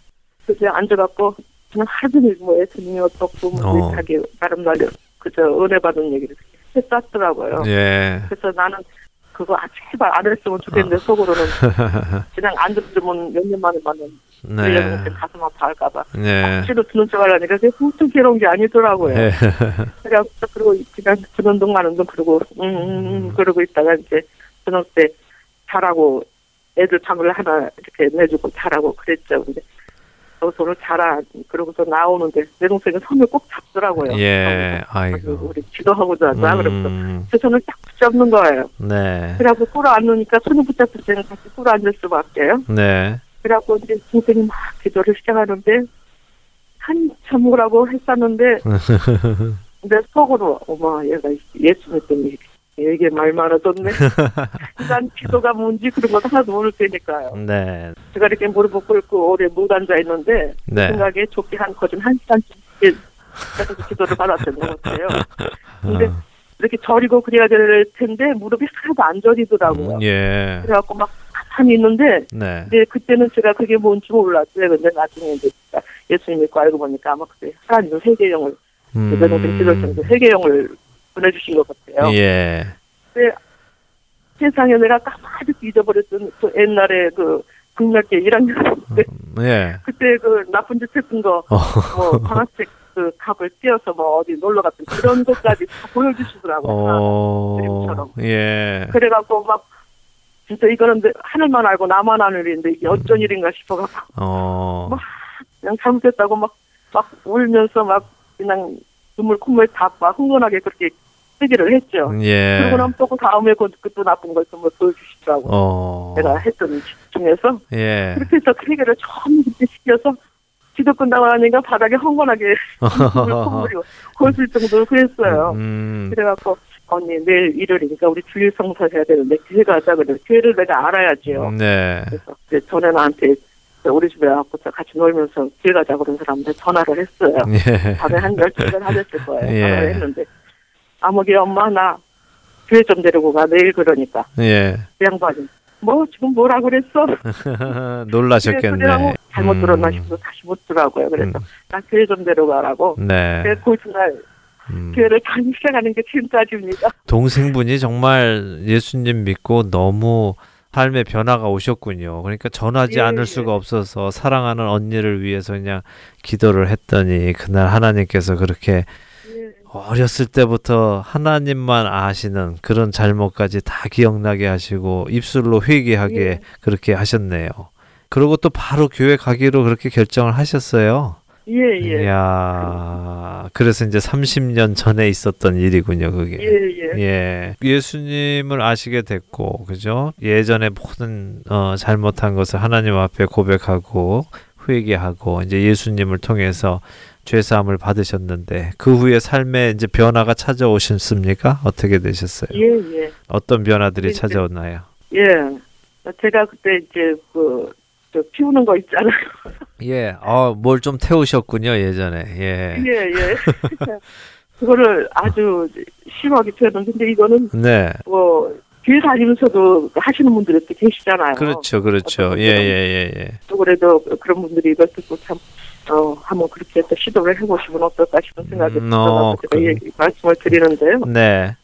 그래서 앉아갖고 그냥 하루 종일 뭐 예수님이 어떻고 뭐 어. 자기 나름 나름 그저 은혜 받은 얘기를 했었더라고요. 예. 그래서 나는 그거 아, 제발 안 했으면 좋겠는데 속으로는 그냥 안 들으면 몇 년 만에 만난 네. 가슴 아파할까봐 네. 억지로 듣는 척 하려니까 그게 훌쩍 괴로운 게 아니더라고요. 예. 그래서 그리고 그냥 듣는 동안은 그러고 음, 음, 음 그러고 있다가 이제 저녁 때 자라고 애들 방을 하나 이렇게 내주고 자라고 그랬죠. 근데 오늘 자라 그러고서 나오는데 내 동생은 손을 꼭 잡더라고요. 예. 그래서 아이고. 우리 기도하고 자자 그래서 음, 제 손을 딱 붙잡는 거예요. 네. 그래갖고 꿇어 앉으니까 손을 붙잡을 때는 같이 꿇어 앉을 수밖에요. 네. 그래갖고 이제 동생이 막 기도를 시작하는데 한참 오라고 했었는데 내 속으로 어머 얘가 예수 믿더니 얘게 말 많아졌네. 난 기도가 뭔지 그런 것 하나도 모를 테니까요. 네. 제가 이렇게 무릎 꿇고 오래 못 앉아 있는데 네. 생각에 좋게 한 거진 한 시간쯤 기도를 받았던 것 같아요. 근데 어, 이렇게 저리고 그래야 될 텐데 무릎이 하나도 안 저리더라고요. 음, 예. 그래갖고 막 가만히 있는데 네. 근데 그때는 제가 그게 뭔지 몰랐어요. 근데 나중에 이제 예수님 믿고 알고 보니까 아마 그때 하나님은 제대로 된 기도를 통해서 회개용을 보내주신 것 같아요. 음. 예. 세상에 내가 까마득 잊어버렸던 그 옛날에 그 국락계 1학년 때 예. 그때 그 나쁜 짓 했던 거 어. 뭐 방학책 그 값을 띄어서 뭐 어디 놀러 갔던 그런 것까지 다 보여주시더라고요. 어. 그림처럼. 예. 그래갖고 막 진짜 이거는 내- 하늘만 알고 나만 아는 일인데 이게 어쩐 일인가 싶어갖고 어. 뭐, 그냥 잘못했다고 막, 막 울면서 막 그냥 눈물 콧물 다 막 흥건하게 그렇게 쓰기를 했죠. 예. 그러고 나면 또 그 다음에 그, 그또 나쁜 걸 또 뭐 보여주시더라고. 어. 내가 했던 중에서 예. 그렇게 해서 그 해결을 처음 시켜서 끝나고 나니까 바닥에 헝건하게 눈물 콧물이 고슬 정도로 그랬어요. 음. 그래갖고 언니 내일 일요일이니까 우리 주일 성사 해야 되는데 교회 가자 그래. 교회를 내가 알아야지요. 네. 그래서 그 전에 나한테 우리 집에 와서 같이 놀면서 길 가자 그런 사람한테 전화를 했어요. 예. 밤에 한 12시간 하셨을 거예요. 예. 전화를 했는데 아무개 엄마 나 교회 좀 데리고 가 내일 그러니까 예. 그 양반이 뭐 지금 뭐라 그랬어? 놀라셨겠네. 잘못 음. 들었나 싶어서 다시 묻더라고요. 그래서 음. 나 교회 좀 데려가라고. 네. 그날 음. 교회를 다니기 시작하는 게 지금까지입니다. 동생분이 정말 예수님 믿고 너무 삶의 변화가 오셨군요. 그러니까 전하지 예, 않을 예. 수가 없어서 사랑하는 언니를 위해서 그냥 기도를 했더니 그날 하나님께서 그렇게 예. 어렸을 때부터 하나님만 아시는 그런 잘못까지 다 기억나게 하시고 입술로 회개하게 예. 그렇게 하셨네요. 그리고 또 바로 교회 가기로 그렇게 결정을 하셨어요. 예, 예. 이야, 그래서 이제 30년 전에 있었던 일이군요, 그게. 예, 예. 예. 예수님을 아시게 됐고, 그죠? 예전에 모든 어, 잘못한 것을 하나님 앞에 고백하고 회개하고 이제 예수님을 통해서 죄 사함을 받으셨는데 그 후에 삶에 이제 변화가 찾아오셨습니까? 어떻게 되셨어요? 예, 예. 어떤 변화들이 예, 찾아오나요? 예. 제가 그때 이제 그, 저 피우는 거 있잖아요. 예. 어, 뭘 좀 태우셨군요, 예전에. 예. 예, 예. 그거를 아주 심하게 피웠는데, 근데 이거는 네. 뭐, 길 다니면서도 하시는 분들이 또 계시잖아요. 그렇죠, 그렇죠. 예, 예, 예, 예. 또 그래도 그런 분들이 이걸 듣고 참 어, 한번 그렇게 또 시도를 해보시면 어떨까 싶은 생각이 음, 들어서 어, 제가 그- 이 말씀을 드리는데요. 네.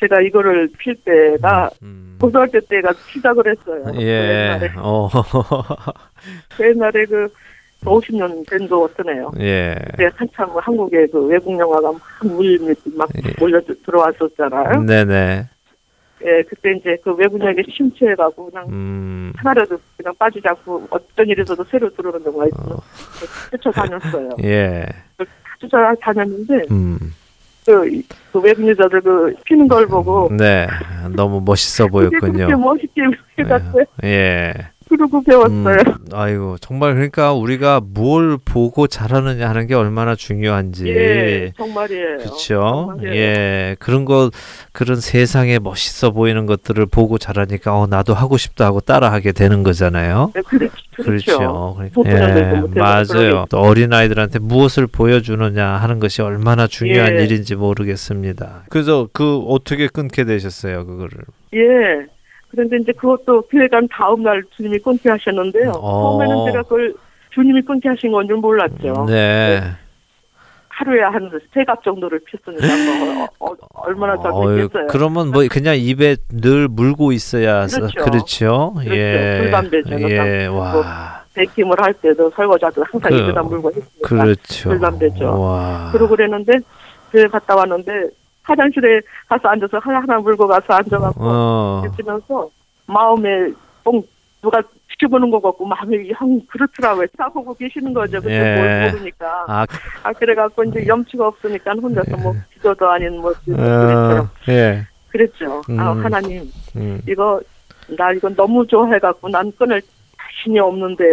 제가 이거를 필 때가 음. 고등학교 때가 시작을 했어요. 예. 옛날에, 어. 옛날에 그 50년 된도 뜨네요. 예. 그때 한참 한국에 그 외국 영화가 막물막 예. 몰려 들어왔었잖아요. 네네. 예, 그때 이제 그 외국 영화에 심취해가고 그냥 음. 하나라도 그냥 빠지지 않고 어떤 있어도 새로 들어오는 경우가 있으면 쫓아다녔어요. 예. 쫓아다녔는데 음. 그, 그 외국 여자들 그 피는 걸 보고 네. 너무 멋있어 그게 보였군요. 멋있게 해갔어요. 예. 그러고 배웠어요. 음, 아이고 정말 그러니까 우리가 뭘 보고 잘하느냐 하는 게 얼마나 중요한지 예, 정말이에요. 그렇죠. 예 그런 거 그런 세상에 멋있어 보이는 것들을 보고 잘하니까 어 나도 하고 싶다 하고 따라하게 되는 거잖아요 네, 그렇, 그렇죠. 그러니까, 예, 맞아요. 또 어린 아이들한테 무엇을 보여주느냐 하는 것이 얼마나 중요한 예. 일인지 모르겠습니다 그래서 그 어떻게 끊게 되셨어요 그거를 예. 그런데 이제 그것도 교회 간 다음 날 주님이 끊게 하셨는데요. 어. 처음에는 제가 그걸 주님이 끊게 하신 건 줄 몰랐죠. 네. 하루에 한 세 갑 정도를 폈으니까 뭐 어, 어, 얼마나 어휴, 잘됐겠어요. 그러면 뭐 그냥 입에 늘 물고 있어야 서- 그렇죠. 그렇죠. 그렇죠. 예. 불담배죠. 예. 뭐 와. 백김을 할 때도 설거지도 항상 그- 입에다 물고 했으니까. 그렇죠. 불담배죠. 와. 그러고 그랬는데 교회 갔다 왔는데 화장실에 가서 앉아서 하나 하나 물고 가서 앉아갖고 어. 있으면서 마음에 뽕 누가 지켜보는 것 같고 마음이 형 그렇더라고요. 싸보고 계시는 거죠. 그때 예. 뭘 모르니까. 아, 아 그래갖고 이제 염치가 없으니까 혼자서 뭐 기도도 아닌 뭐 어, 그랬죠. 예. 그랬죠. 아 음. 하나님 음. 이거 나 이거 너무 좋아해갖고 난 끊을 자신이 없는데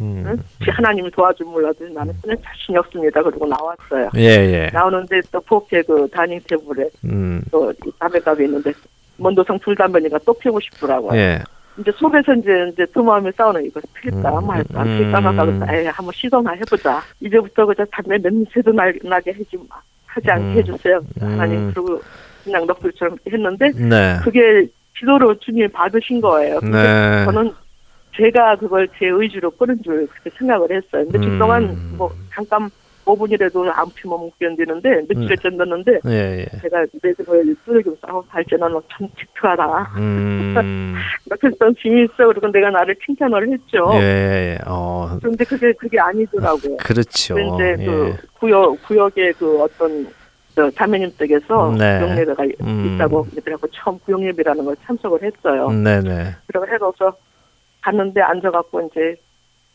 음. 응? 하나님이 도와줄 몰라도 나는 끊을 자신이 없습니다. 그리고 나왔어요. 예, 예. 나오는데 또 부엌에 그 다이닝 테이블에 음. 또 담배값이 있는데 먼도성 불담배니까 또 피우고 싶더라고요. 예. 이제 속에서 이제 이제 두 마음이 싸우는 이거 필까 음, 말까 음. 필까 말까 그래서 에이 한번 시도나 해보자. 이제부터 그저 담배 냄새도 날, 나게 해지 마 하지 않게 음. 해주세요. 음. 하나님 그리고 그냥 넋두리처럼 했는데 네. 그게 기도로 주님이 받으신 거예요. 근데 네. 저는 제가 그걸 제 의지로 끊은 줄 그렇게 생각을 했어요. 며칠 음. 동안 뭐 잠깐 5분이라도 안 피면 못 견디는데 며칠을 음. 견뎠는데 예, 예. 제가 매듭을 뚫어주고 싸움 할 때는 참 지투하다. 음. 그래서 재미있어. 그리고 내가 나를 칭찬을 했죠. 예, 예. 어. 그런데 그게 그게 아니더라고요. 그렇죠. 근데 예. 그 구역 구역의 그 어떤 저 자매님 댁에서 네. 구역예배가 음. 있다고 그래갖고 처음 구역예배라는 걸 참석을 했어요. 네, 네. 그러고 해서 갔는데 앉아갖고 이제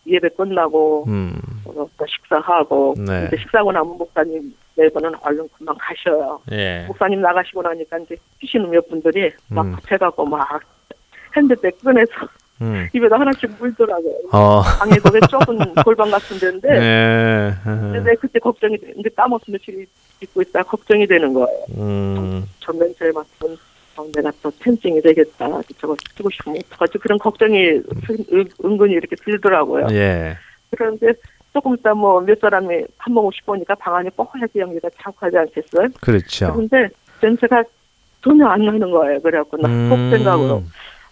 예배 끝나고 음. 어, 또 식사하고 네. 이제 식사하고 나면 목사님 매번은 얼른 금방 가셔요. 예. 목사님 나가시고 나니까 이제 피시는 몇 분들이 막 음. 붙여갖고 막 핸드백 꺼내서 음. 입에다 하나씩 물더라고요. 어. 방에 그게 좁은 골방 같은 데인데 예. 근데 그때 걱정이 돼. 근데 까먹고 며칠 있고 있다 걱정이 되는 거예요. 음. 저 냄새를 맡으면 어, 내가 또 텐싱이 되겠다. 저거 쓰고 싶으면 어떡하지? 그런 걱정이 은, 은근히 이렇게 들더라고요. 예. 그런데 조금 있다 뭐 몇 사람이 밥 먹고 싶으니까 방 안에 뽀얗게 연기가 자꾸 하지 않겠어요? 그렇죠. 그런데 냄새가 전혀 안 나는 거예요. 그래갖고 나꼭 음. 생각으로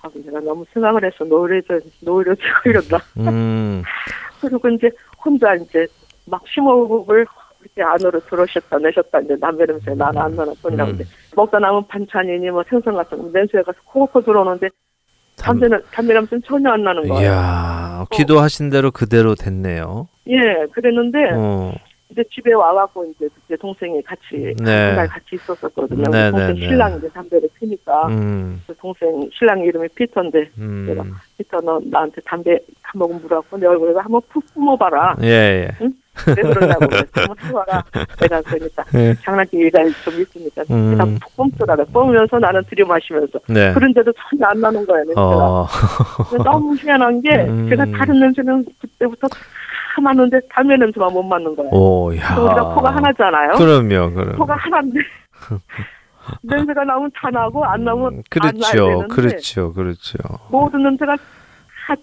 아, 내가 너무 생각을 해서 노래도 노래도 이런다. 음. 그리고 이제 혼자 이제 막 심호흡을 이렇게 안으로 들어오셨다 내셨다 이제 담배 냄새 나는 안 나는 뿐이라고 음. 먹다 남은 반찬이니 뭐 생선 같은 거 냄새가 코코 들어오는데 담배는 담배 냄새는 전혀 안 나는 거예요. 이야, 기도하신 대로 그대로 됐네요. 예, 그랬는데 어. 이제 집에 와갖고 이제 그때 동생이 같이 네. 한달 같이 있었었거든요. 네, 동생 네, 네. 신랑이 이제 담배를 피니까 음. 그 동생 신랑 이름이 피터인데 내가 음. 피터 너 나한테 담배 한 모금 물어갖고 내 얼굴에 한번 푹 뿜어봐라. 예, 예. 왜 그러냐고 한번 해봐라. 내가 그러니까 예. 장난기가 좀 있으니까 음. 내가 푹 뿜더라고. 뿜으면서 나는 들이마시면서 네. 그런데도 전혀 안 나는 거예요 냄새가. 어. 너무 희한한 게 음. 제가 다른 냄새는 그때부터 다 맡는데 담배 냄새만 못 맡는 거예요. 오, 야. 우리가 코가 하나잖아요. 그럼요, 그럼. 코가 하나인데 냄새가 나면 다 나고 안 나면 안 나야 그렇죠, 되는데 그렇죠, 그렇죠. 모든 냄새가 다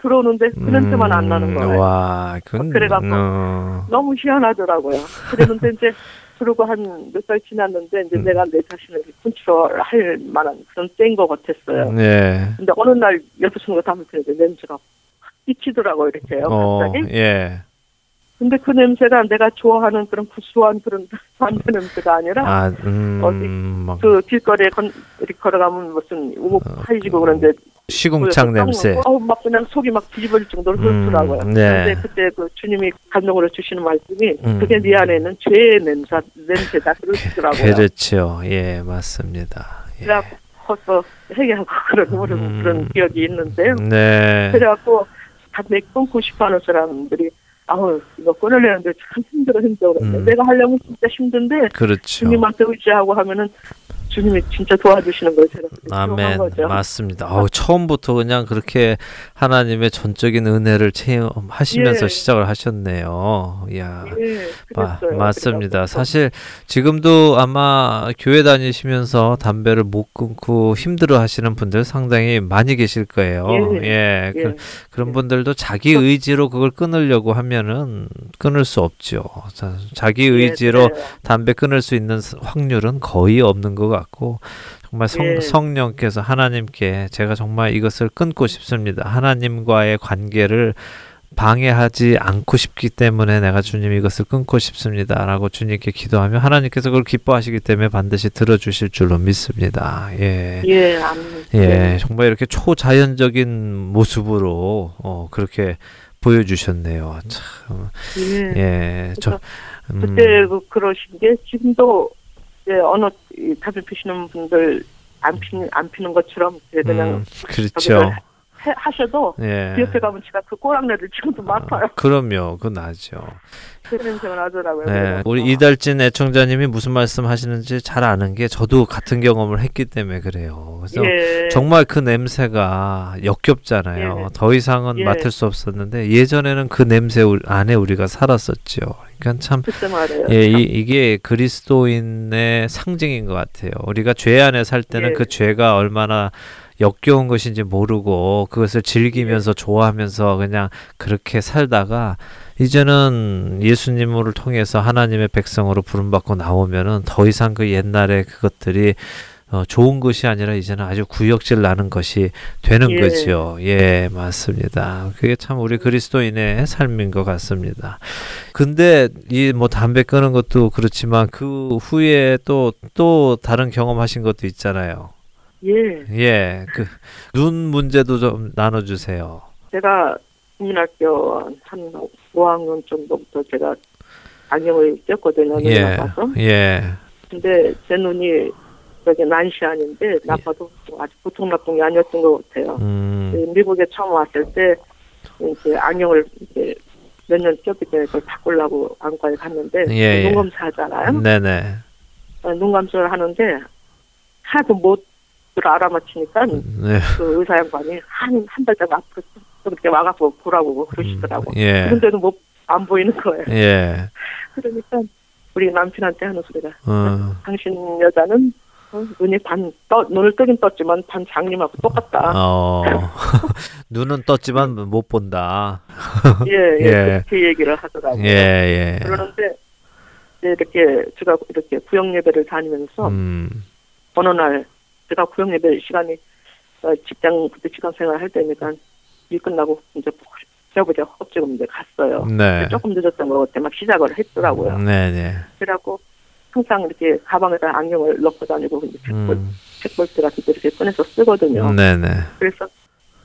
들어오는데 그 냄새만 안 나는 음, 거예요. 와, 그건 그래갖고 어. 너무 희한하더라고요. 그랬는데 이제 그러고 한 몇 달 지났는데 이제 음. 내가 내 자신을 컨트롤할 만한 그런 때인 것 같았어요. 네. 근데 어느 날 열두 친구가 담배 피는데 냄새가 확 끼치더라고요 이렇게요. 어, 갑자기. 예. 근데 그 냄새가 내가 좋아하는 그런 구수한 그런 담배 냄새가 아니라 아, 음, 어디 막 그 길거리에 건, 이렇게 걸어가면 무슨 어, 파이지고 그런데 시궁창 냄새. 어우 막 그냥 속이 막 뒤집어질 정도로 음, 그렇더라고요. 네. 근데 그때 그 주님이 감동으로 주시는 말씀이 음. 그게 네 안에는 죄의 냄새 냄새다 그러시더라고요. 그렇죠. 예, 맞습니다. 예. 그래갖고 커서 회개하고 그런 그런 음. 그런 기억이 있는데요. 네. 그래갖고 담배 끊고 싶어하는 사람들이 아우 이거 끊으려는데 참 힘들어 힘들어 음. 내가 하려면 진짜 힘든데 그렇죠. 주님한테 의지하고 하면은 주님이 진짜 도와주시는 걸 제가 아멘. 거죠. 맞습니다. 어우, 처음부터 그냥 그렇게 하나님의 전적인 은혜를 체험하시면서 예. 시작을 하셨네요. 이야. 예, 마-. 맞습니다. 그래갖고 사실 지금도 아마 교회 다니시면서 담배를 못 끊고 힘들어 하시는 분들 상당히 많이 계실 거예요. 예. 예. 예. 그, 그런 분들도 자기 의지로 그걸 끊으려고 하면은 끊을 수 없죠. 자, 의지로 예, 담배 끊을 수 있는 스- 확률은 거의 없는 것 같고 정말 성, 예. 성령께서 하나님께 제가 정말 이것을 끊고 싶습니다. 하나님과의 관계를 방해하지 않고 싶기 때문에 내가 주님 이것을 끊고 싶습니다 라고 주님께 기도하면 하나님께서 그걸 기뻐하시기 때문에 반드시 들어주실 줄로 믿습니다. 예. 예, 아멘. 예, 정말 이렇게 초자연적인 모습으로 어, 그렇게 보여주셨네요. 참, 예. 예, 저, 음, 그때 그 그러신 게 지금도 이제 어느 이 담배 피시는 분들 안 피는 안 피는 것처럼 그냥 음, 그렇죠. 해- 하셔도 예. 그 옆에 가면 제가 그 꼬랑내를 지금도 맡아요. 그럼요, 그건 나죠. 그 냄새가 나더라고요. 네. 우리 이달진 애청자님이 무슨 말씀 하시는지 잘 아는 게 저도 같은 경험을 했기 때문에 그래요. 그래서 예. 정말 그 냄새가 역겹잖아요. 예. 더 이상은 예. 맡을 수 없었는데 예전에는 그 냄새 우- 안에 우리가 살았었죠. 그러니까 참. 예, 이, 이게 그리스도인의 상징인 것 같아요. 우리가 죄 안에 살 때는 예. 그 죄가 얼마나 역겨운 것인지 모르고 그것을 즐기면서 좋아하면서 그냥 그렇게 살다가 이제는 예수님을 통해서 하나님의 백성으로 부름받고 나오면은 더 이상 그 옛날의 그것들이 어, 좋은 것이 아니라 이제는 아주 구역질 나는 것이 되는 예. 거죠. 예, 맞습니다. 그게 참 우리 그리스도인의 삶인 것 같습니다. 근데 이 뭐 담배 끊은 것도 그렇지만 그 후에 또 또 다른 경험하신 것도 있잖아요. 예. 예, 그 눈 문제도 좀 나눠 주세요. 제가 국민학교 한 5학년 정도부터 제가 안경을 꼈거든요. 눈이 예, 나빠서. 예, 근데 제 눈이 여기 난시안인데 나빠도 아주 보통 나쁜 게 아니었던 것 같아요. 음, 그 미국에 처음 왔을 때 이제 안경을 이제 몇년 꼈기 때문에 그걸 바꾸려고 안과에 갔는데 예, 예. 눈 검사하잖아요. 네네, 어, 눈 검사를 하는데 하도 못 을 알아맞히니까 네, 그 의사 양반이 한한 발짝 앞으로 그렇게 와갖고 보라고 그러시더라고. 예, 그런데도 뭐 안 보이는 거예요. 예, 그러니까 우리 남편한테 하는 소리가 어, 당신 여자는 어, 눈이 반 떠, 눈을 뜨긴 떴지만 반 장님하고 똑같다. 어, 눈은 떴지만 못 본다. 예, 예, 예. 그렇게 얘기를 하더라고요. 예, 예, 이제 이렇게 제가 이렇게 구역 예배를 다니면서 음, 어느 날 제가 구역 예배 시간이 어, 직장 그때 직장 생활 할 때니까 일 끝나고 이제 저보자 허겁지겁 이제 갔어요. 네, 조금 늦었던 것 같아 막 시작을 했더라고요. 네, 네, 그래갖고 항상 이렇게 가방에다 안경을 넣고 다니고 이제 책볼 음, 책볼트 같은 거 이렇게 꺼내서 쓰거든요. 네, 네, 그래서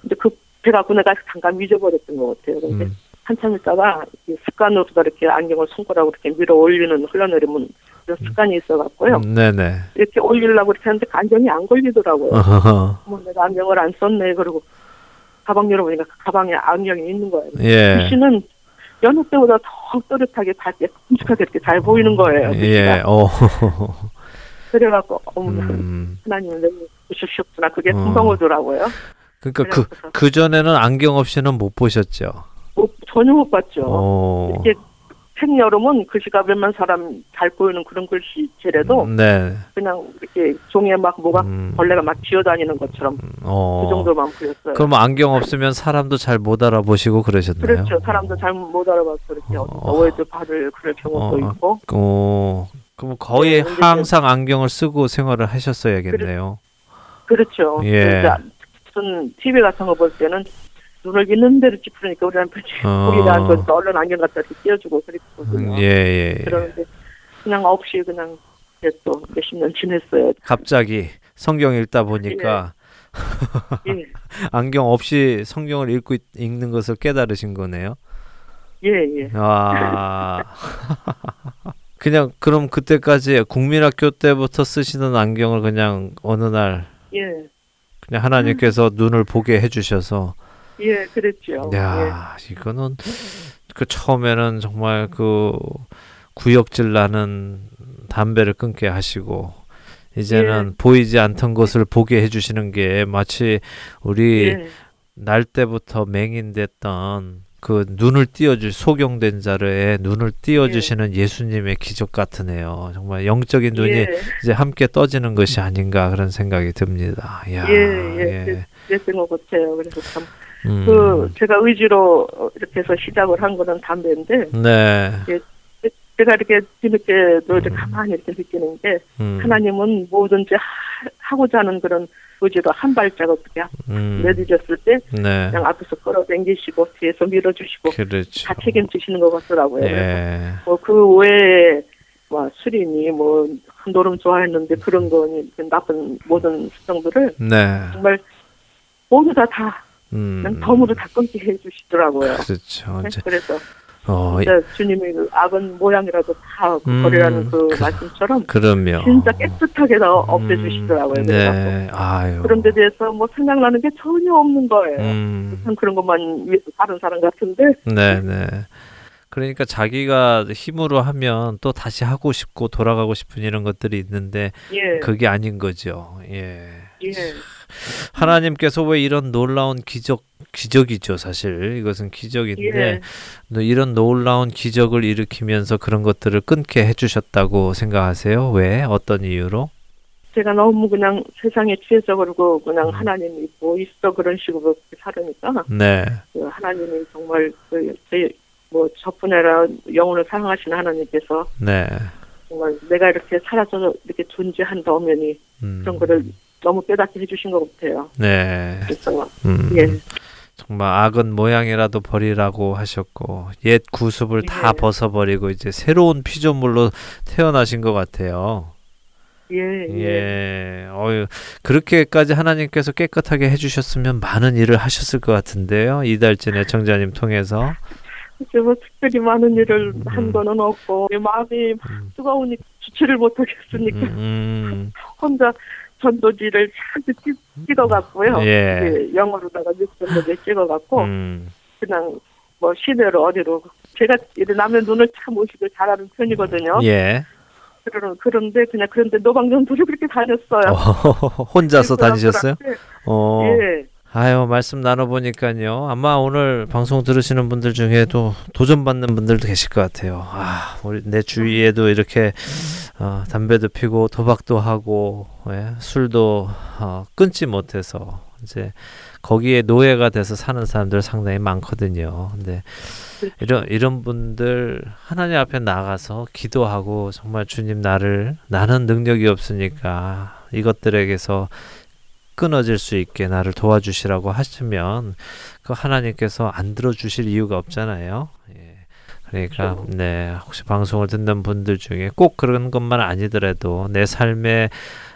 이제 그 배가 군내가 잠깐 잊어버렸던 것 같아요. 근데 음, 한참 있다가 이 습관으로 이렇게 안경을 손가락으로 이렇게 밀어 올리는 흘러내리면 그런 습관이 있어갖고요. 네, 네, 이렇게 올리려고 이렇게 하는데 그 안경이 안 걸리더라고요. 어허허. 뭐 내가 안경을 안 썼네 그러고 가방 열어보니까 그 가방에 안경이 있는 거예요. 예, 글씨는 여느 때보다 더 또렷하게 밝게 큼직하게 이렇게 잘 보이는 거예요. 예, 글씨가. 어, 그래갖고 어머 음, 하나님은 내가 보셨구나 그게 어. 금방 오더라고요. 그러니까 그, 그래갖고서 그 전에는 안경 없이는 못 보셨죠. 뭐 전혀 못 봤죠. 어, 이렇게 책 열으면 글씨가 몇만 사람 잘 보이는 그런 글씨체래도 네, 그냥 이렇게 종이에 막 뭐가 음, 벌레가 막 기어다니는 것처럼 어, 그 정도만 보였어요. 그럼 안경 없으면 사람도 잘 못 알아보시고 그러셨나요? 그렇죠. 사람도 잘 못 알아봐서 어. 어디서 오해도 받을 그럴 경우도 어. 있고. 어, 그럼 거의 네, 항상 안경을 쓰고 생활을 하셨어야겠네요. 그렇죠. 예. 진짜 무슨 TV 같은 거 볼 때는 눈을 있는 대로 찌푸리니까 우리 남편이 어. 보기가 안 좋으니까 얼른 안경 갖다 이렇게 띄워주고 그랬거든요. 음, 예, 예, 예. 그러는데 그냥 없이 그냥 또 몇십 년 지냈어요. 갑자기 성경 읽다 보니까 예, 안경 없이 성경을 읽고 있, 읽는 것을 깨달으신 거네요. 예, 예. 아. 그냥 그럼 그때까지 국민학교 때부터 쓰시던 안경을 그냥 어느 날 예, 그냥 하나님께서 눈을 보게 해주셔서 예, 그랬죠. 예. 야 이거는 그 처음에는 정말 그 구역질 나는 담배를 끊게 하시고 이제는 예. 보이지 않던 것을 보게 해주시는 게 마치 우리 예, 날 때부터 맹인됐던 그 눈을 띄워줄 소경된 자의 눈을 띄워주시는 예. 수님의 기적 같으네요. 정말 영적인 눈이 예, 이제 함께 떠지는 것이 아닌가 그런 생각이 듭니다. 야, 예, 예. 그랬던 것 같아요. 그래서 참, 음, 그, 제가 의지로 어, 이렇게 해서 시작을 한 거는 담배인데, 네, 제가 이렇게 뒤늦게도 이렇게 음. 가만히 이렇게 느끼는 게, 음, 하나님은 뭐든지 하, 하고자 하는 그런 의지로 한 발짝 어떻게 음, 내디뎠을 때, 네, 그냥 앞에서 끌어당기시고, 뒤에서 밀어주시고, 그렇죠. 다 책임지시는 것 같더라고요. 예, 뭐그 외에 뭐 술이니 뭐 노름 좋아했는데 그런 거니 그 나쁜 모든 습성들을 네, 정말 모두 다다 음, 덤으로 다 끊게 해주시더라고요. 그렇죠. 이제 그래서 어, 진짜 주님이 그 악은 모양이라도 다 음, 버리라는 그, 그- 말씀처럼 그러면 진짜 깨끗하게 다 없애주시더라고요. 음, 네, 아유, 그런 데 대해서 뭐 생각나는 게 전혀 없는 거예요. 음, 참 그런 것만 다른 사람 같은데 네, 네. 그러니까 자기가 힘으로 하면 또 다시 하고 싶고 돌아가고 싶은 이런 것들이 있는데 예, 그게 아닌 거죠. 예. 예, 하나님께서 왜 이런 놀라운 기적 기적이죠, 사실. 이것은 기적인데 예. 너 이런 놀라운 기적을 일으키면서 그런 것들을 끊게 해 주셨다고 생각하세요? 왜? 어떤 이유로? 제가 너무 그냥 세상에 취해서 그러고 그냥 음. 하나님이 뭐 있어 그런 식으로 살으니까 네. 그 하나님이 정말 그 뭐 저뿐 아니라 영혼을 사랑하시는 하나님께서 네. 정말 내가 이렇게 살아서 이렇게 존재한다 오면이 음. 그런 거를 너무 깨닫게 해주신 것 같아요. 네. 그래서 음. 예, 정말 악은 모양이라도 버리라고 하셨고 옛 구습을 다 예. 벗어버리고 이제 새로운 피조물로 태어나신 것 같아요. 예, 예, 예, 어유 그렇게까지 하나님께서 깨끗하게 해주셨으면 많은 일을 하셨을 것 같은데요. 이달진 애청자님 통해서. 그래서 뭐 특별히 많은 일을 음. 한 거는 없고 내 마음이 음, 뜨거우니 주체를 못하겠으니까 음, 음, 혼자 전도지를 찍- 찍어갖고요. 예. 이제 영어로다가 몇몇 찍어갖고 음, 그냥 뭐 시내로 어디로 제가 이제 남의 눈을 참 오시길 잘하는 편이거든요. 예. 그런 그런데 그냥 그런데 노방전도를 그렇게 다녔어요. 어, 혼자서 다니셨어요? 어. 예, 아유 말씀 나눠보니까요. 아마 오늘 방송 들으시는 분들 중에도 도전받는 분들도 계실 것 같아요. 아 우리 내 주위에도 이렇게 어, 담배도 피고 도박도 하고 예, 술도 어, 끊지 못해서 이제 거기에 노예가 돼서 사는 사람들 상당히 많거든요. 근데 이런 이런 분들 하나님 앞에 나가서 기도하고 정말 주님 나를 나는 능력이 없으니까 이것들에게서 끊어질 수 있게 나를 도와주시라고 하시면 그 하나님께서 안 들어주실 이유가 없잖아요. 예. 그러니까 그렇죠. 네 혹시 방송을 듣는 분들 중에 꼭 그런 것만 아니더라도 내 삶에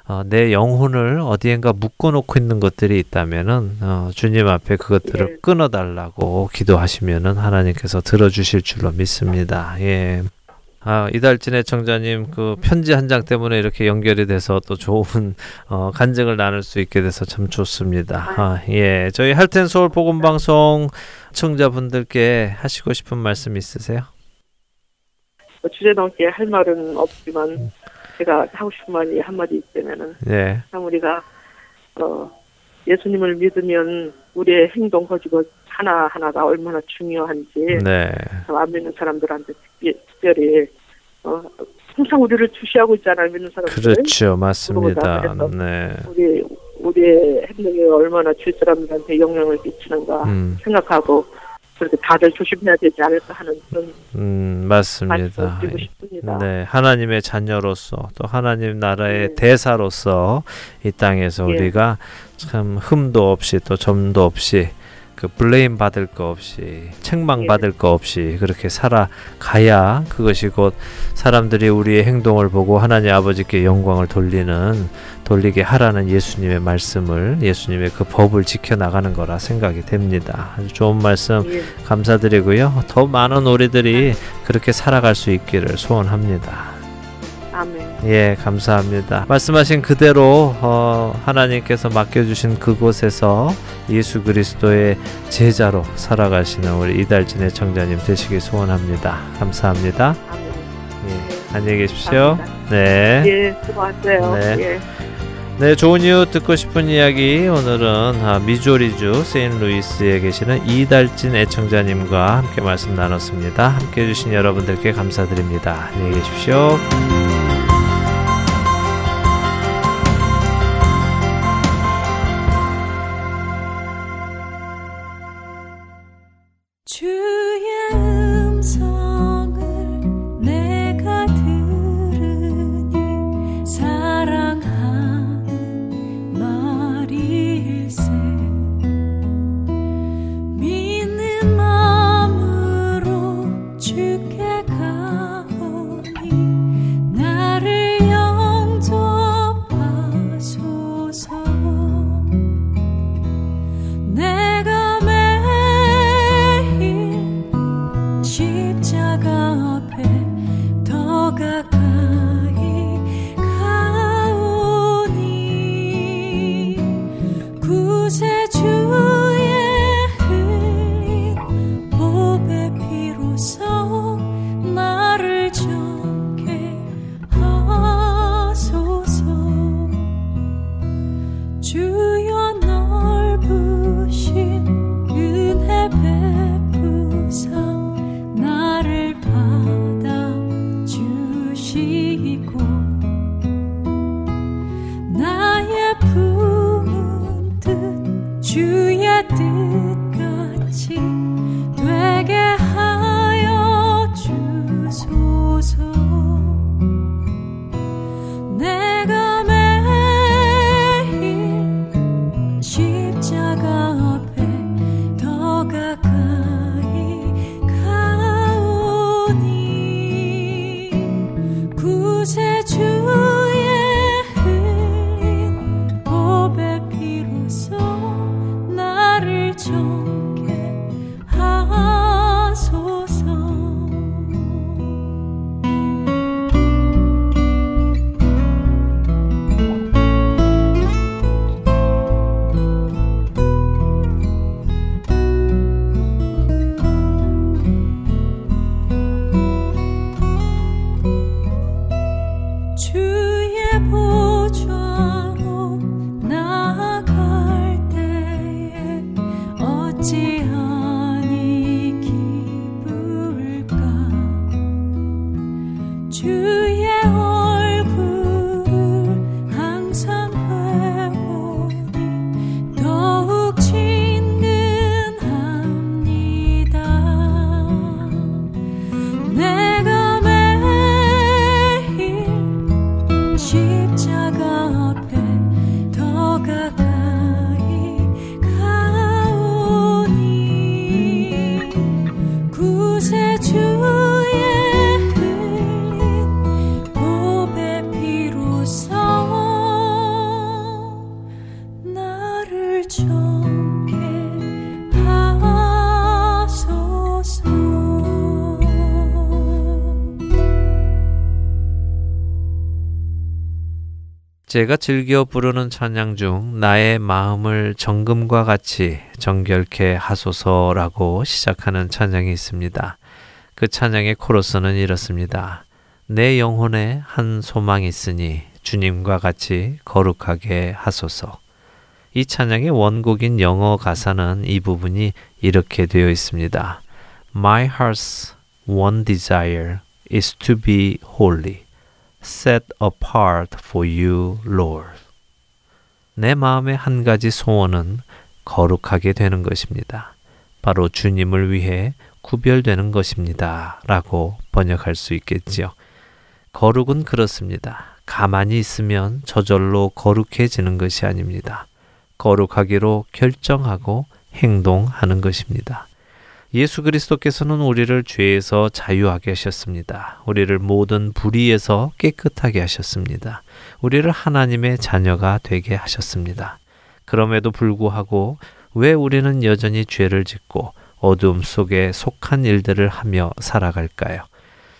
어, 내 영혼을 어디엔가 묶어놓고 있는 것들이 있다면은 어, 주님 앞에 그것들을 예. 끊어달라고 기도하시면은 하나님께서 들어주실 줄로 믿습니다. 예. 아, 이달진의 청자님 그 편지 한 장 때문에 이렇게 연결이 돼서 또 좋은 어, 간증을 나눌 수 있게 돼서 참 좋습니다. 아, 예. 저희 할텐 서울 복음 방송 청자분들께 하시고 싶은 말씀 있으세요? 뭐 주제 넘게 할 말은 없지만 제가 하고 싶은 말이 한 마디 있다면은 예. 참 우리가 어, 예수님을 믿으면 우리의 행동 거지고 하나 하나가 얼마나 중요한지 네. 참안 믿는 사람들한테 특별히 어, 항상 우리를 주시하고 있잖아요 믿는 사람들 그렇죠. 맞습니다. 네. 우리 우리의 행동이 얼마나 주위 사람들한테 영향을 끼치는가 음, 생각하고 그렇게 다들 조심해야 되지 않을까 하는 그런 음, 맞습니다. 네, 하나님의 자녀로서 또 하나님 나라의 네. 대사로서 이 땅에서 예. 우리가 참 흠도 없이 또 점도 없이 그 블레임 받을 거 없이 책망 받을 거 없이 그렇게 살아가야 그것이 곧 사람들이 우리의 행동을 보고 하나님 아버지께 영광을 돌리는 돌리게 하라는 예수님의 말씀을 예수님의 그 법을 지켜 나가는 거라 생각이 됩니다. 아주 좋은 말씀 예. 감사드리고요. 더 많은 우리들이 그렇게 살아갈 수 있기를 소원합니다. 예, 감사합니다. 말씀하신 그대로 어, 하나님께서 맡겨주신 그곳에서 예수 그리스도의 제자로 살아가시는 우리 이달진의 청자님 되시길 소원합니다. 감사합니다. 예, 안녕히 계십시오. 네. 예, 수고하세요. 네. 예. 네, 좋은 이유 듣고 싶은 이야기 오늘은 아, 미조리주 세인루이스에 계시는 이달진 애청자님과 함께 말씀 나눴습니다. 함께 해주신 여러분들께 감사드립니다. 안녕히 계십시오. 뜻같이 제가 즐겨 부르는 찬양 중 나의 마음을 정금과 같이 정결케 하소서라고 시작하는 찬양이 있습니다. 그 찬양의 코러스는 이렇습니다. 내 영혼에 한 소망이 있으니 주님과 같이 거룩하게 하소서. 이 찬양의 원곡인 영어 가사는 이 부분이 이렇게 되어 있습니다. My heart's one desire is to be holy. Set apart for you, Lord. 내 마음의 한 가지 소원은 거룩하게 되는 것입니다. 바로 주님을 위해 구별되는 것입니다. 라고 번역할 수 있겠지요. 거룩은 그렇습니다. 가만히 있으면 저절로 거룩해지는 것이 아닙니다. 거룩하기로 결정하고 행동하는 것입니다. 예수 그리스도께서는 우리를 죄에서 자유하게 하셨습니다. 우리를 모든 불의에서 깨끗하게 하셨습니다. 우리를 하나님의 자녀가 되게 하셨습니다. 그럼에도 불구하고 왜 우리는 여전히 죄를 짓고 어둠 속에 속한 일들을 하며 살아갈까요?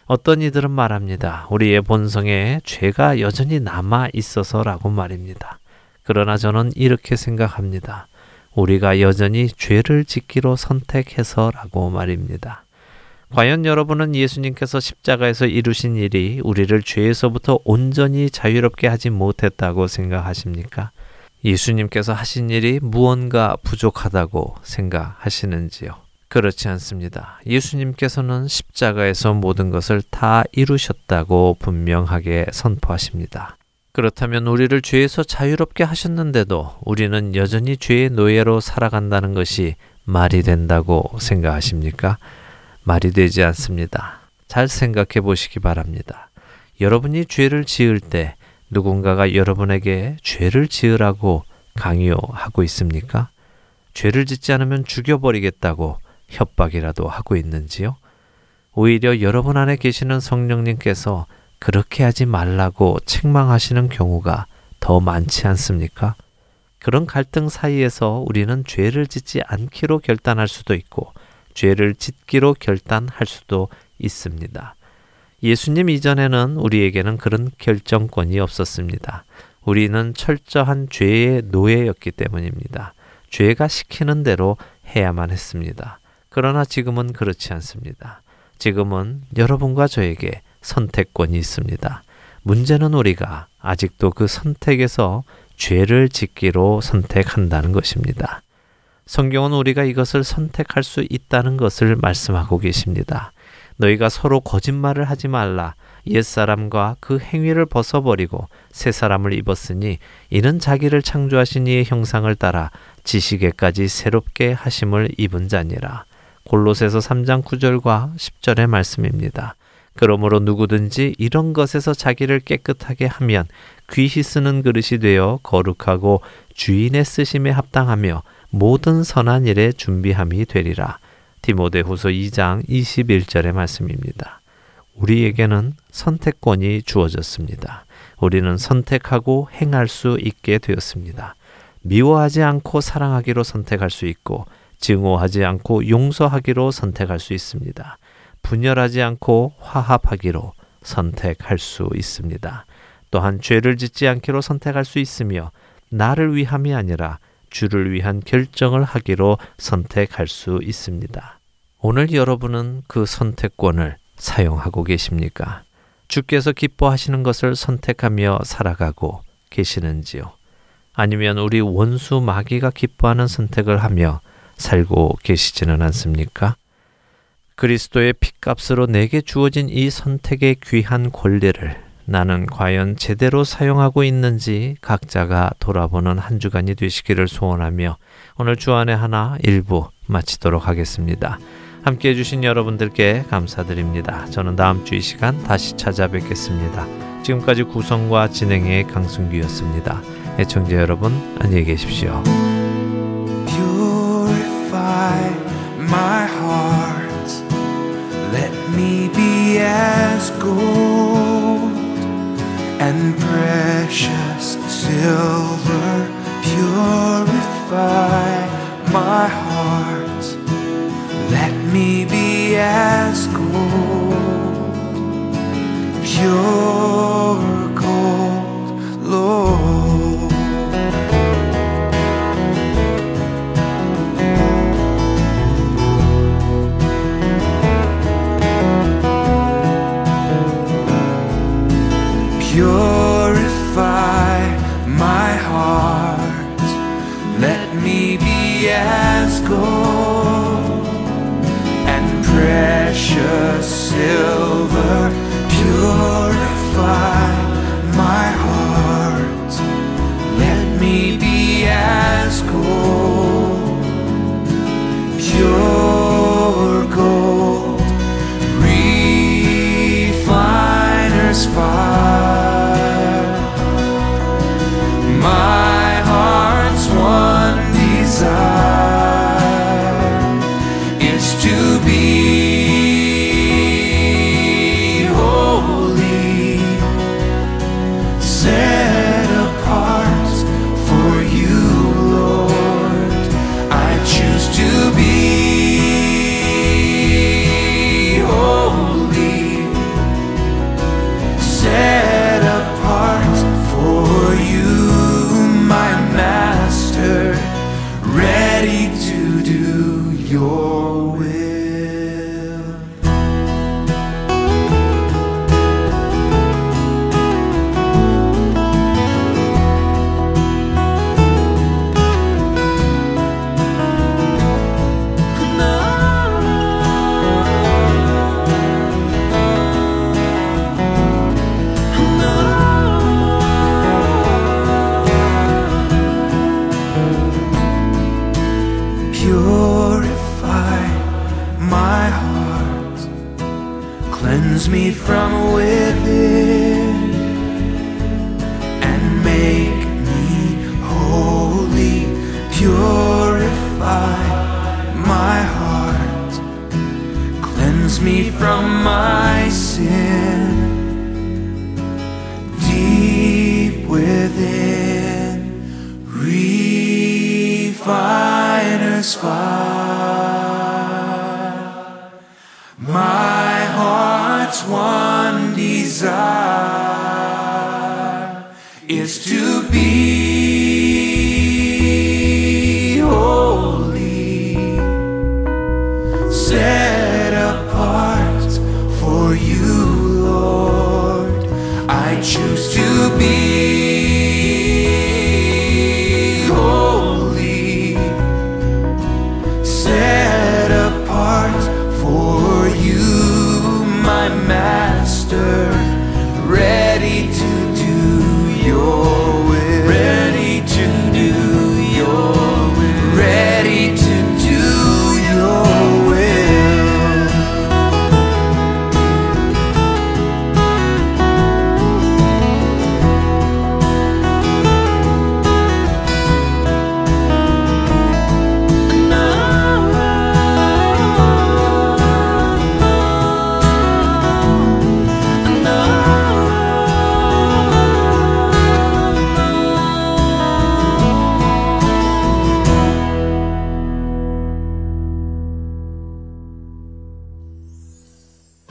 어떤 이들은 말합니다. 우리의 본성에 죄가 여전히 남아 있어서라고 말입니다. 그러나 저는 이렇게 생각합니다. 우리가 여전히 죄를 짓기로 선택해서라고 말입니다. 과연 여러분은 예수님께서 십자가에서 이루신 일이 우리를 죄에서부터 온전히 자유롭게 하지 못했다고 생각하십니까? 예수님께서 하신 일이 무언가 부족하다고 생각하시는지요? 그렇지 않습니다. 예수님께서는 십자가에서 모든 것을 다 이루셨다고 분명하게 선포하십니다. 그렇다면 우리를 죄에서 자유롭게 하셨는데도 우리는 여전히 죄의 노예로 살아간다는 것이 말이 된다고 생각하십니까? 말이 되지 않습니다. 잘 생각해 보시기 바랍니다. 여러분이 죄를 지을 때 누군가가 여러분에게 죄를 지으라고 강요하고 있습니까? 죄를 짓지 않으면 죽여버리겠다고 협박이라도 하고 있는지요? 오히려 여러분 안에 계시는 성령님께서 그렇게 하지 말라고 책망하시는 경우가 더 많지 않습니까? 그런 갈등 사이에서 우리는 죄를 짓지 않기로 결단할 수도 있고 죄를 짓기로 결단할 수도 있습니다. 예수님 이전에는 우리에게는 그런 결정권이 없었습니다. 우리는 철저한 죄의 노예였기 때문입니다. 죄가 시키는 대로 해야만 했습니다. 그러나 지금은 그렇지 않습니다. 지금은 여러분과 저에게 선택권이 있습니다. 문제는 우리가 아직도 그 선택에서 죄를 짓기로 선택한다는 것입니다. 성경은 우리가 이것을 선택할 수 있다는 것을 말씀하고 계십니다. 너희가 서로 거짓말을 하지 말라. 옛사람과 그 행위를 벗어버리고 새 사람을 입었으니 이는 자기를 창조하신 이의 형상을 따라 지식에까지 새롭게 하심을 입은 자니라. 골로새서 3장 9절과 10절의 말씀입니다. 그러므로 누구든지 이런 것에서 자기를 깨끗하게 하면 귀히 쓰는 그릇이 되어 거룩하고 주인의 쓰심에 합당하며 모든 선한 일에 준비함이 되리라. 디모데후서 2장 21절의 말씀입니다. 우리에게는 선택권이 주어졌습니다. 우리는 선택하고 행할 수 있게 되었습니다. 미워하지 않고 사랑하기로 선택할 수 있고 증오하지 않고 용서하기로 선택할 수 있습니다. 분열하지 않고 화합하기로 선택할 수 있습니다. 또한 죄를 짓지 않기로 선택할 수 있으며 나를 위함이 아니라 주를 위한 결정을 하기로 선택할 수 있습니다. 오늘 여러분은 그 선택권을 사용하고 계십니까? 주께서 기뻐하시는 것을 선택하며 살아가고 계시는지요? 아니면 우리 원수 마귀가 기뻐하는 선택을 하며 살고 계시지는 않습니까? 그리스도의 핏값으로 내게 주어진 이 선택의 귀한 권리를 나는 과연 제대로 사용하고 있는지 각자가 돌아보는 한 주간이 되시기를 소원하며 오늘 주안의 하나 일부 마치도록 하겠습니다. 함께 해주신 여러분들께 감사드립니다. 저는 다음 주 이 시간 다시 찾아뵙겠습니다. 지금까지 구성과 진행의 강승규였습니다. 애청자 여러분 안녕히 계십시오. As gold and precious silver. Purify my heart. Let me be as gold, pure gold, Lord. till